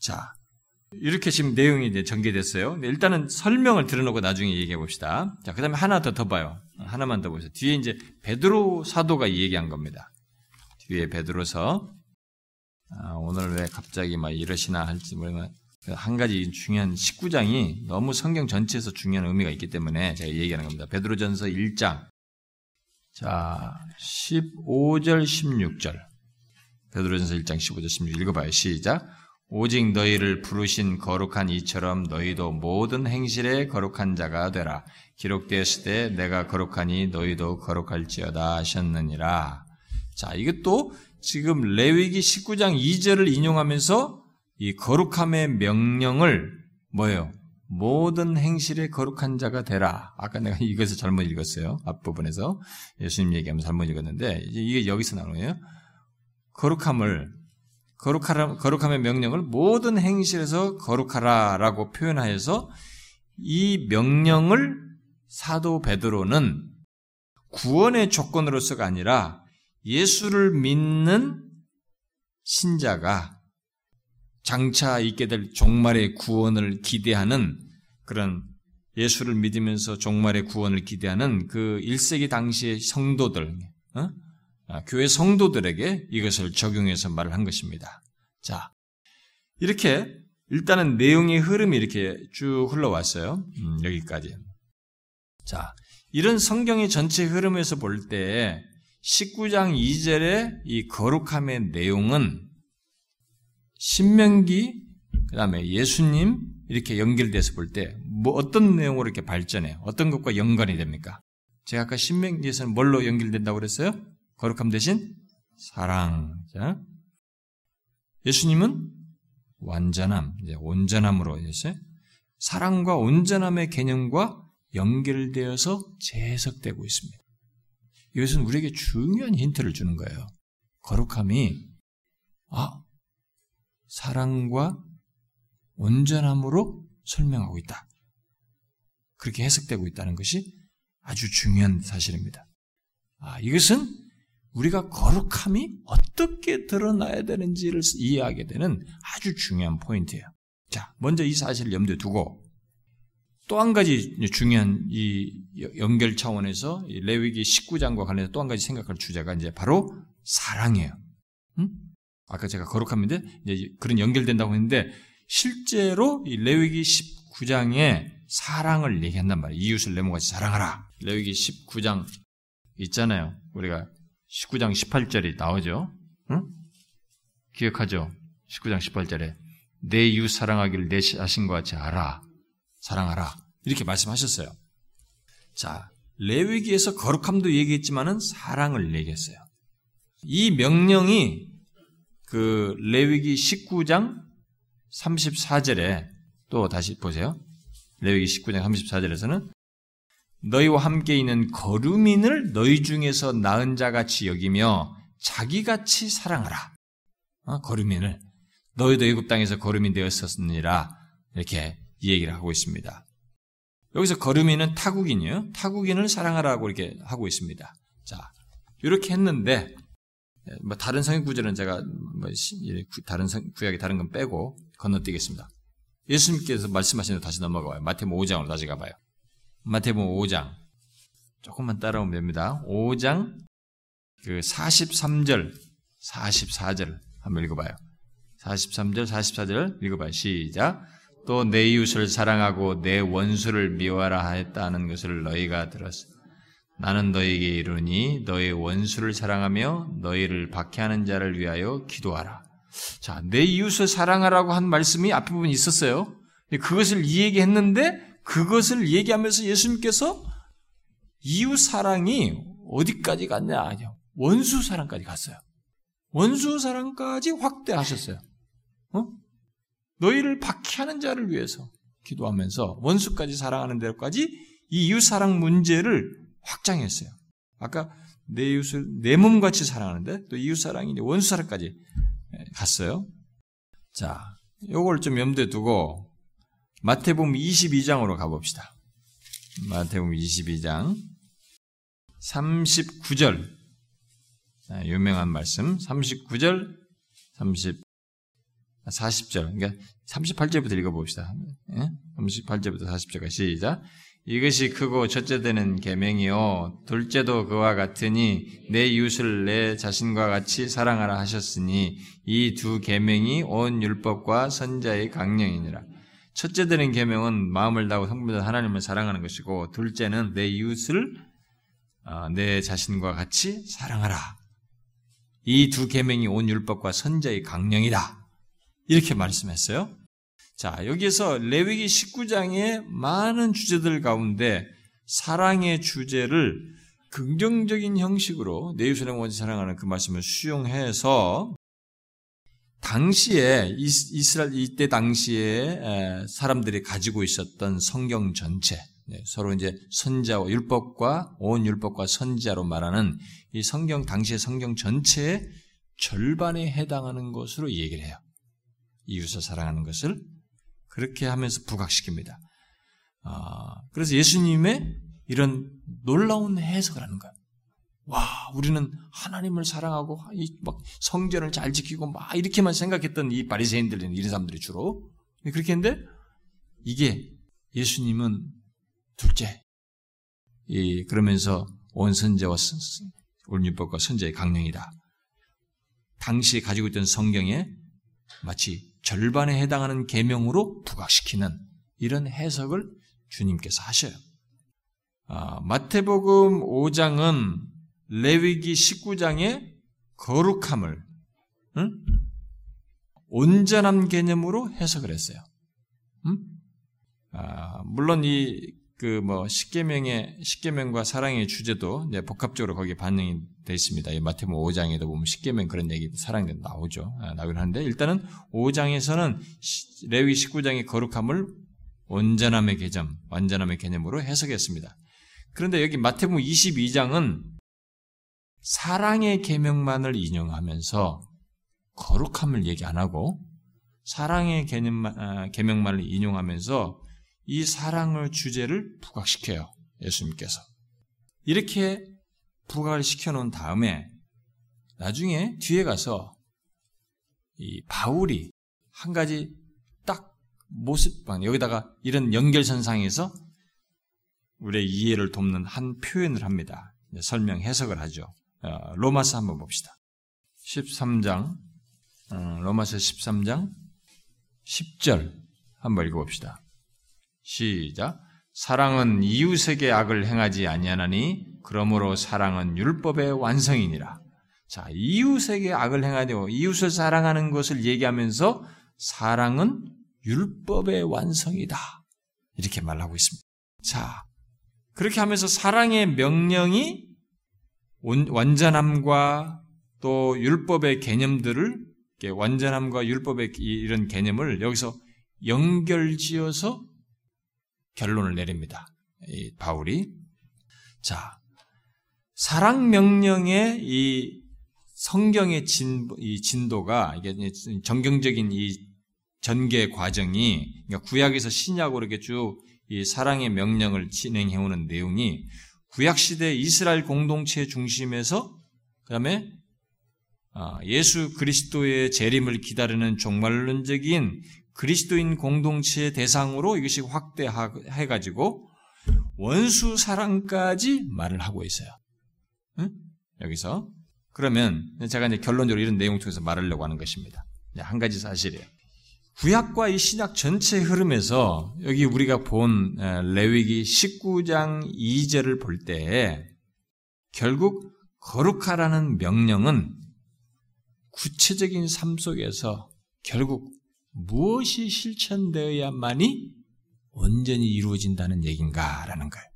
자, 이렇게 지금 내용이 이제 전개됐어요. 일단은 설명을 들어놓고 나중에 얘기해 봅시다. 자, 그 다음에 하나 더 더 봐요. 하나만 더 보세요. 뒤에 이제 베드로 사도가 얘기한 겁니다. 뒤에 베드로서 아, 오늘 왜 갑자기 막 이러시나 할지 모르면 한 가지 중요한 19장이 너무 성경 전체에서 중요한 의미가 있기 때문에 제가 얘기하는 겁니다. 베드로전서 1장. 자, 15절, 16절. 베드로전서 1장 15절, 16절 읽어봐요. 시작. 오직 너희를 부르신 거룩한 이처럼 너희도 모든 행실에 거룩한 자가 되라. 기록되었을 때 내가 거룩하니 너희도 거룩할지어다 하셨느니라. 자, 이것도 지금 레위기 19장 2절을 인용하면서 이 거룩함의 명령을 뭐예요? 모든 행실에 거룩한 자가 되라. 아까 내가 이것을 잘못 읽었어요. 앞부분에서 예수님 얘기하면 잘못 읽었는데 이게 여기서 나오는 거예요. 거룩함을 거룩하라, 거룩함의 명령을 모든 행실에서 거룩하라라고 표현하여서 이 명령을 사도 베드로는 구원의 조건으로서가 아니라 예수를 믿는 신자가 장차 있게 될 종말의 구원을 기대하는 그런 예수를 믿으면서 종말의 구원을 기대하는 그 1세기 당시의 성도들, 어? 아, 교회 성도들에게 이것을 적용해서 말을 한 것입니다. 자, 이렇게 일단은 내용의 흐름이 이렇게 쭉 흘러왔어요. 음, 여기까지. 자, 이런 성경의 전체 흐름에서 볼 때 19장 2절의 이 거룩함의 내용은 신명기, 그 다음에 예수님 이렇게 연결돼서 볼 때 뭐 어떤 내용으로 이렇게 발전해? 어떤 것과 연관이 됩니까? 제가 아까 신명기에서는 뭘로 연결된다고 그랬어요? 거룩함 대신 사랑. 자, 예수님은 완전함, 이제 온전함으로 했어요. 사랑과 온전함의 개념과 연결되어서 재해석되고 있습니다. 이것은 우리에게 중요한 힌트를 주는 거예요. 거룩함이 아 사랑과 온전함으로 설명하고 있다. 그렇게 해석되고 있다는 것이 아주 중요한 사실입니다. 아, 이것은 우리가 거룩함이 어떻게 드러나야 되는지를 이해하게 되는 아주 중요한 포인트예요. 자, 먼저 이 사실을 염두에 두고 또 한 가지 중요한 이 연결 차원에서 레위기 19장과 관련해서 또 한 가지 생각할 주제가 이제 바로 사랑이에요. 응? 아까 제가 거룩함인데 이제 그런 연결된다고 했는데 실제로 이 레위기 19장에 사랑을 얘기한단 말이에요. 이웃을 내모같이 사랑하라. 레위기 19장 있잖아요. 우리가 19장 18절이 나오죠. 응? 기억하죠? 19장 18절에 내 이웃 사랑하기를 내 자신과 같이 알아. 사랑하라. 이렇게 말씀하셨어요. 자, 레위기에서 거룩함도 얘기했지만은 사랑을 얘기했어요. 이 명령이 그 레위기 19장 34절에 또 다시 보세요. 레위기 19장 34절에서는 너희와 함께 있는 거루민을 너희 중에서 나은 자 같이 여기며 자기같이 사랑하라. 어? 거루민을 너희도 애굽 땅에서 거루민 되었었느니라 이렇게 이 얘기를 하고 있습니다. 여기서 거루민은 타국인이에요. 타국인을 사랑하라고 이렇게 하고 있습니다. 자, 이렇게 했는데 뭐 다른 성경 구절은 제가 뭐 다른 구약의 다른 건 빼고 건너뛰겠습니다. 예수님께서 말씀하시는 다시 넘어가봐요. 마태복음 5장으로 다시 가봐요. 마태복음 5장 조금만 따라오면 됩니다. 5장 그 43절, 44절 한번 읽어봐요. 43절, 44절 읽어봐요. 시작. 또 내 이웃을 사랑하고 내 원수를 미워하라 하였다는 것을 너희가 들었어. 나는 너희에게 이르니 너희 원수를 사랑하며 너희를 박해하는 자를 위하여 기도하라. 자, 내 이웃을 사랑하라고 한 말씀이 앞부분에 있었어요. 그것을 이 얘기했는데 그것을 얘기하면서 예수님께서 이웃 사랑이 어디까지 갔냐? 원수 사랑까지 갔어요. 원수 사랑까지 확대하셨어요. 어? 너희를 박해하는 자를 위해서 기도하면서 원수까지 사랑하는 데까지 이 이웃 사랑 문제를 확장했어요. 아까 내 이웃을 내 몸같이 사랑하는데 또 이웃 사랑이 원수 사랑까지 갔어요. 자, 요걸 좀 염두에 두고 마태복음 22장으로 가봅시다. 마태복음 22장 39절 유명한 말씀 39절 30 40절 그러니까 38절부터 읽어봅시다. 38절부터 40절까지 시작 이것이 크고 첫째 되는 계명이요 둘째도 그와 같으니 내 이웃을 내 자신과 같이 사랑하라 하셨으니 이 두 계명이 온 율법과 선자의 강령이니라. 첫째 되는 계명은 마음을 다하고 성품을 하나님을 사랑하는 것이고 둘째는 내 이웃을 어, 내 자신과 같이 사랑하라. 이 두 계명이 온 율법과 선자의 강령이다. 이렇게 말씀했어요. 자, 여기에서 레위기 19장의 많은 주제들 가운데 사랑의 주제를 긍정적인 형식으로 내 이웃을 원치 사랑하는 그 말씀을 수용해서 당시에 이스라엘 이때 당시에 사람들이 가지고 있었던 성경 전체 네, 서로 이제 선자와 율법과 온 율법과 선자로 말하는 이 성경 당시의 성경 전체의 절반에 해당하는 것으로 얘기를 해요. 이웃을 사랑하는 것을 그렇게 하면서 부각시킵니다. 아, 그래서 예수님의 이런 놀라운 해석을 하는 거예요. 와, 우리는 하나님을 사랑하고 막 성전을 잘 지키고 막 이렇게만 생각했던 이 바리새인들은 이런 사람들이 주로 그렇게 했는데 이게 예수님은 둘째. 이 그러면서 온 선제와 올림법과 선제의 강령이다. 당시 가지고 있던 성경에 마치 절반에 해당하는 계명으로 부각시키는 이런 해석을 주님께서 하셔요. 아, 마태복음 5장은 레위기 19장의 거룩함을 응? 온전한 개념으로 해석을 했어요. 응? 아, 물론 이 그 뭐 십계명의 십계명과 사랑의 주제도 이제 복합적으로 거기에 반영이 되어 있습니다. 이 마태복음 5장에도 보면 십계명 그런 얘기 사랑이 나오죠. 아, 나오긴 하는데 일단은 5장에서는 레위 19장의 거룩함을 온전함의 개념, 완전함의 개념으로 해석했습니다. 그런데 여기 마태복음 22장은 사랑의 계명만을 인용하면서 거룩함을 얘기 안 하고 사랑의 개념만, 아, 계명만을 인용하면서 이 사랑을 주제를 부각시켜요. 예수님께서. 이렇게 부각을 시켜놓은 다음에 나중에 뒤에 가서 이 바울이 한 가지 딱 모습, 여기다가 이런 연결선상에서 우리의 이해를 돕는 한 표현을 합니다. 설명, 해석을 하죠. 어, 로마서 한번 봅시다. 13장, 어, 로마서 13장 10절 한번 읽어봅시다. 시작. 사랑은 이웃에게 악을 행하지 아니하나니 그러므로 사랑은 율법의 완성이니라. 자, 이웃에게 악을 행하되고 이웃을 사랑하는 것을 얘기하면서 사랑은 율법의 완성이다. 이렇게 말하고 있습니다. 자, 그렇게 하면서 사랑의 명령이 완전함과 또 율법의 개념들을 완전함과 율법의 이런 개념을 여기서 연결지어서 결론을 내립니다. 바울이. 자, 사랑 명령의 이 성경의 진, 이 진도가, 이게 정경적인 이 전개 과정이, 그러니까 구약에서 신약으로 이렇게 쭉 이 사랑의 명령을 진행해오는 내용이 구약시대 이스라엘 공동체 중심에서, 그 다음에 아, 예수 그리스도의 재림을 기다리는 종말론적인 그리스도인 공동체의 대상으로 이것이 확대해가지고 원수 사랑까지 말을 하고 있어요. 응? 여기서 그러면 제가 이제 결론적으로 이런 내용 통해서 말하려고 하는 것입니다. 한 가지 사실이에요. 구약과 이 신약 전체 흐름에서 여기 우리가 본 레위기 19장 2절을 볼 때 결국 거룩하라는 명령은 구체적인 삶 속에서 결국 무엇이 실천되어야만이 온전히 이루어진다는 얘기인가라는 거예요.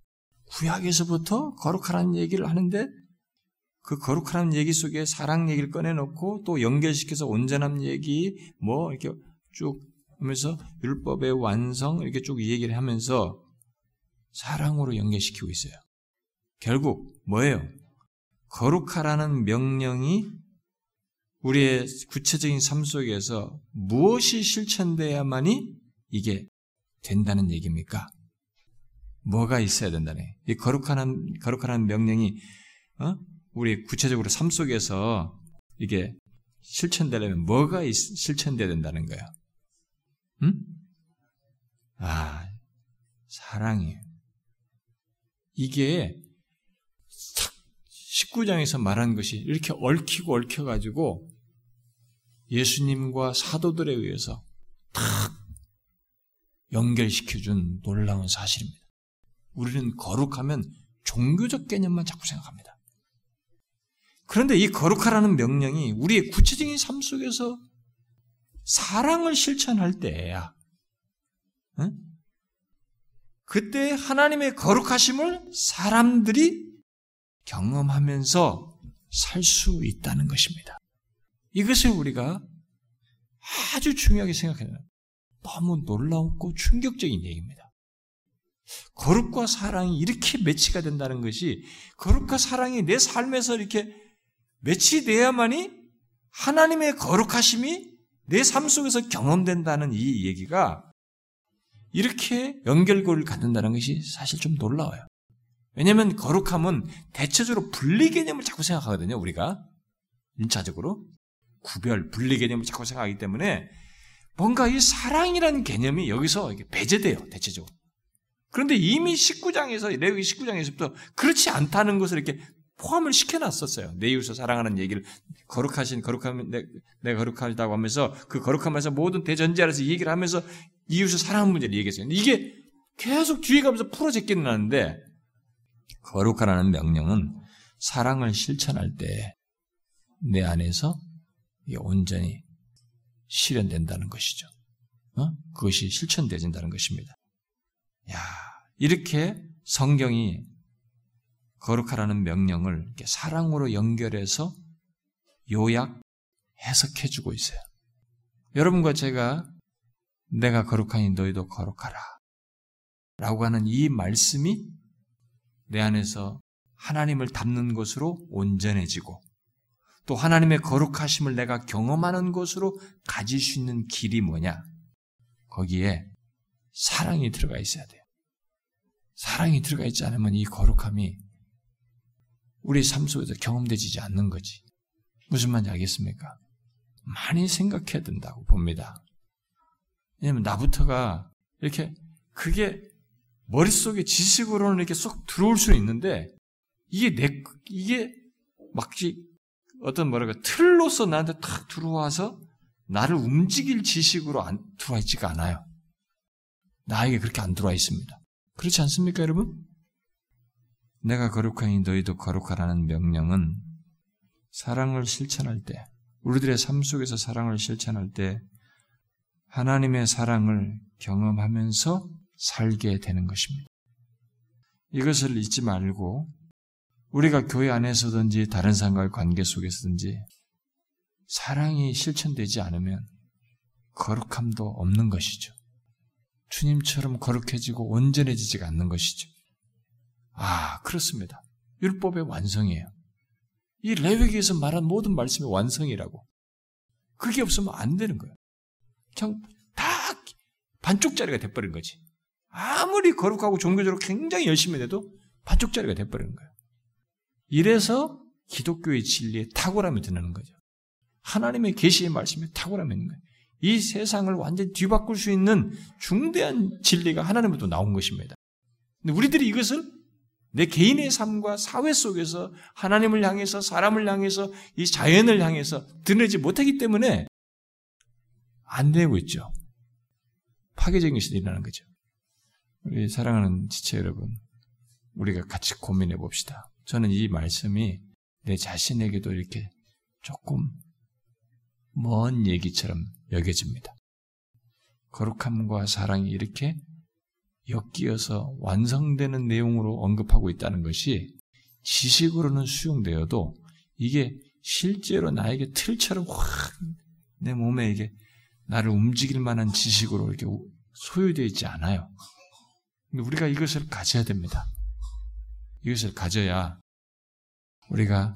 구약에서부터 거룩하라는 얘기를 하는데 그 거룩하라는 얘기 속에 사랑 얘기를 꺼내놓고 또 연결시켜서 온전한 얘기 뭐 이렇게 쭉 하면서 율법의 완성 이렇게 쭉 얘기를 하면서 사랑으로 연결시키고 있어요. 결국 뭐예요? 거룩하라는 명령이 우리의 구체적인 삶 속에서 무엇이 실천돼야만이 이게 된다는 얘기입니까? 뭐가 있어야 된다네. 이 거룩한 거룩한 명령이 어? 우리 구체적으로 삶 속에서 이게 실천되려면 뭐가 있, 실천돼야 된다는 거야? 응? 아, 사랑이에요. 이게 19장에서 말한 것이 이렇게 얽히고 얽혀가지고 예수님과 사도들에 의해서 탁 연결시켜준 놀라운 사실입니다. 우리는 거룩하면 종교적 개념만 자꾸 생각합니다. 그런데 이 거룩하라는 명령이 우리의 구체적인 삶 속에서 사랑을 실천할 때야. 응? 그때 하나님의 거룩하심을 사람들이 경험하면서 살 수 있다는 것입니다. 이것을 우리가 아주 중요하게 생각해야 돼요. 너무 놀라웠고 충격적인 얘기입니다. 거룩과 사랑이 이렇게 매치가 된다는 것이 거룩과 사랑이 내 삶에서 이렇게 매치돼야만이 하나님의 거룩하심이 내 삶 속에서 경험된다는 이 얘기가 이렇게 연결고리를 갖는다는 것이 사실 좀 놀라워요. 왜냐하면 거룩함은 대체적으로 분리 개념을 자꾸 생각하거든요. 우리가 인차적으로 구별, 분리 개념을 자꾸 생각하기 때문에 뭔가 이 사랑이라는 개념이 여기서 배제돼요. 대체적으로. 그런데 이미 19장에서 레위 19장에서부터 그렇지 않다는 것을 이렇게 포함을 시켜놨었어요. 내 이웃을 사랑하는 얘기를 거룩하신 거룩함 내, 내 거룩하다고 하면서 그 거룩함에서 모든 대전제 아래서 얘기를 하면서 이웃을 사랑하는 문제를 얘기했어요. 이게 계속 뒤에 가면서 풀어제기는 하는데 거룩하라는 명령은 사랑을 실천할 때 내 안에서 온전히 실현된다는 것이죠. 어? 그것이 실천되진다는 것입니다. 야, 이렇게 성경이 거룩하라는 명령을 사랑으로 연결해서 요약 해석해 주고 있어요. 여러분과 제가 내가 거룩하니 너희도 거룩하라. 라고 하는 이 말씀이 내 안에서 하나님을 닮는 것으로 온전해지고 또 하나님의 거룩하심을 내가 경험하는 것으로 가질 수 있는 길이 뭐냐? 거기에 사랑이 들어가 있어야 돼요. 사랑이 들어가 있지 않으면 이 거룩함이 우리 삶 속에서 경험되지 않는 거지. 무슨 말인지 알겠습니까? 많이 생각해야 된다고 봅니다. 왜냐면 나부터가 이렇게 그게 머릿속에 지식으로는 이렇게 쏙 들어올 수는 있는데 이게 내 이게 막지 어떤 뭐랄까 틀로서 나한테 탁 들어와서 나를 움직일 지식으로 안 들어와 있지가 않아요. 나에게 그렇게 안 들어와 있습니다. 그렇지 않습니까, 여러분? 내가 거룩하니 너희도 거룩하라는 명령은 사랑을 실천할 때, 우리들의 삶 속에서 사랑을 실천할 때 하나님의 사랑을 경험하면서 살게 되는 것입니다. 이것을 잊지 말고 우리가 교회 안에서든지 다른 사람과의 관계 속에서든지 사랑이 실천되지 않으면 거룩함도 없는 것이죠. 주님처럼 거룩해지고 온전해지지가 않는 것이죠. 아, 그렇습니다. 율법의 완성이에요. 이 레위기에서 말한 모든 말씀의 완성이라고. 그게 없으면 안 되는 거예요. 그냥 다 반쪽짜리가 돼버린 거지. 아무리 거룩하고 종교적으로 굉장히 열심히 해도 반쪽짜리가 돼버리는 거예요. 이래서 기독교의 진리에 탁월함이 드는 거죠. 하나님의 계시의 말씀에 탁월함이 있는 거예요. 이 세상을 완전히 뒤바꿀 수 있는 중대한 진리가 하나님으로부터 나온 것입니다. 근데 우리들이 이것을 내 개인의 삶과 사회 속에서 하나님을 향해서 사람을 향해서 이 자연을 향해서 드러내지 못하기 때문에 안 되고 있죠. 파괴적인 것이 일어나는 거죠. 우리 사랑하는 지체 여러분, 우리가 같이 고민해 봅시다. 저는 이 말씀이 내 자신에게도 이렇게 조금 먼 얘기처럼 여겨집니다. 거룩함과 사랑이 이렇게 엮이어서 완성되는 내용으로 언급하고 있다는 것이 지식으로는 수용되어도 이게 실제로 나에게 틀처럼 확 내 몸에 이게 나를 움직일 만한 지식으로 이렇게 소유되어 있지 않아요. 우리가 이것을 가져야 됩니다. 이것을 가져야 우리가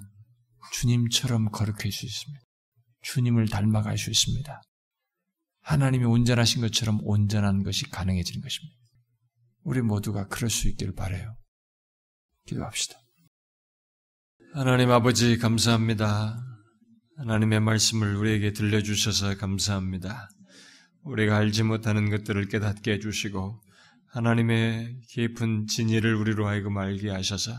주님처럼 거룩할 수 있습니다. 주님을 닮아갈 수 있습니다. 하나님이 온전하신 것처럼 온전한 것이 가능해지는 것입니다. 우리 모두가 그럴 수 있기를 바래요. 기도합시다. 하나님 아버지 감사합니다. 하나님의 말씀을 우리에게 들려주셔서 감사합니다. 우리가 알지 못하는 것들을 깨닫게 해주시고 하나님의 깊은 진리를 우리로 하여금 알게 하셔서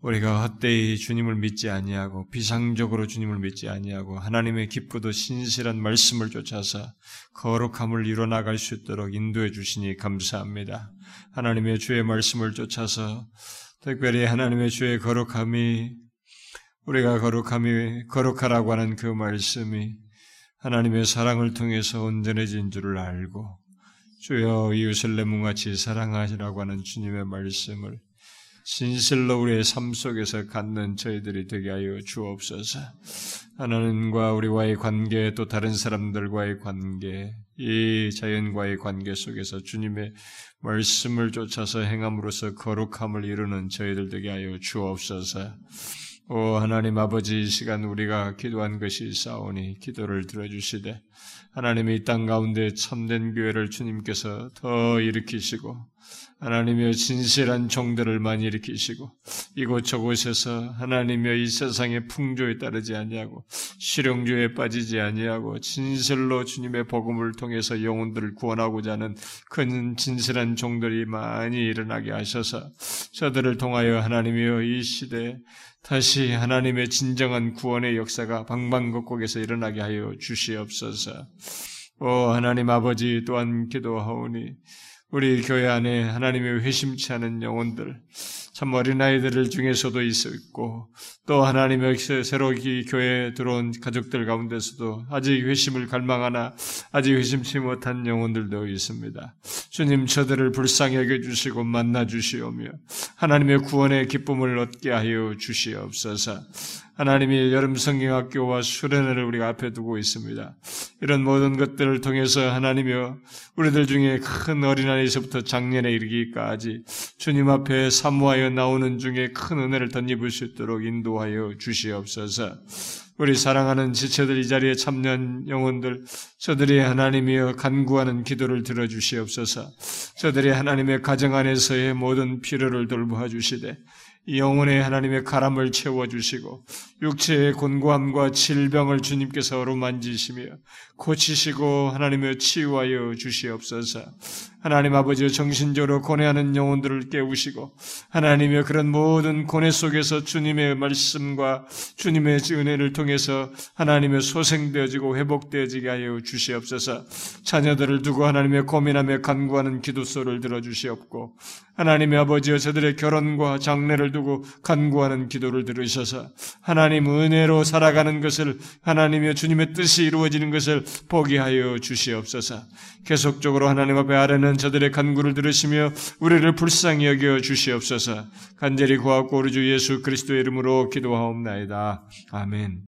우리가 헛되이 주님을 믿지 아니하고 비상적으로 주님을 믿지 아니하고 하나님의 깊고도 신실한 말씀을 쫓아서 거룩함을 이뤄 나갈 수 있도록 인도해 주시니 감사합니다. 하나님의 주의 말씀을 쫓아서 특별히 하나님의 주의 거룩함이 우리가 거룩함이 거룩하라고 하는 그 말씀이 하나님의 사랑을 통해서 온전해진 줄을 알고 주여 이웃을 내 몸같이 사랑하시라고 하는 주님의 말씀을 진실로 우리의 삶 속에서 갖는 저희들이 되게 하여 주옵소서. 하나님과 우리와의 관계 또 다른 사람들과의 관계 이 자연과의 관계 속에서 주님의 말씀을 쫓아서 행함으로써 거룩함을 이루는 저희들 되게 하여 주옵소서. 오 하나님 아버지 이 시간 우리가 기도한 것이 싸우니 기도를 들어주시되 하나님이 이땅 가운데 참된 교회를 주님께서 더 일으키시고 하나님의 진실한 종들을 많이 일으키시고 이곳저곳에서 하나님의 이 세상의 풍조에 따르지 아니하고 실용주의에 빠지지 아니하고 진실로 주님의 복음을 통해서 영혼들을 구원하고자 하는 큰 진실한 종들이 많이 일어나게 하셔서 저들을 통하여 하나님이여 이 시대에 다시 하나님의 진정한 구원의 역사가 방방곡곡에서 일어나게 하여 주시옵소서. 오 하나님 아버지 또한 기도하오니 우리 교회 안에 하나님의 회심치 않은 영혼들, 참 어린아이들 중에서도 있었고, 또 하나님의 새로 이 교회에 들어온 가족들 가운데서도 아직 회심을 갈망하나 아직 회심치 못한 영혼들도 있습니다. 주님 저들을 불쌍히 여겨주시고 만나주시오며, 하나님의 구원의 기쁨을 얻게 하여 주시옵소서. 하나님이 여름 성경학교와 수련회를 우리가 앞에 두고 있습니다. 이런 모든 것들을 통해서 하나님이여 우리들 중에 큰 어린아이에서부터 장년에 이르기까지 주님 앞에 사모하여 나오는 중에 큰 은혜를 덧입을 수 있도록 인도하여 주시옵소서. 우리 사랑하는 지체들 이 자리에 참여한 영혼들, 저들이 하나님이여 간구하는 기도를 들어주시옵소서. 저들이 하나님의 가정 안에서의 모든 필요를 돌보아 주시되, 영혼의 하나님의 가람을 채워주시고 육체의 곤고함과 질병을 주님께서 어루만지시며 고치시고 하나님의 치유하여 주시옵소서. 하나님 아버지 정신적으로 고뇌하는 영혼들을 깨우시고 하나님의 그런 모든 고뇌 속에서 주님의 말씀과 주님의 은혜를 통해서 하나님의 소생되어지고 회복되어지게 하여 주시옵소서. 자녀들을 두고 하나님의 고민하며 간구하는 기도소를 들어주시옵고 하나님의 아버지여 저들의 결혼과 장래를 두고 간구하는 기도를 들으셔서 하나님 은혜로 살아가는 것을 하나님의 주님의 뜻이 이루어지는 것을 보게 하여 주시옵소서. 계속적으로 하나님 앞에 아 뢰는 저들의 간구를 들으시며 우리를 불쌍히 여겨 주시옵소서. 간절히 구하고 우리 주 예수 그리스도의 이름으로 기도하옵나이다. 아멘.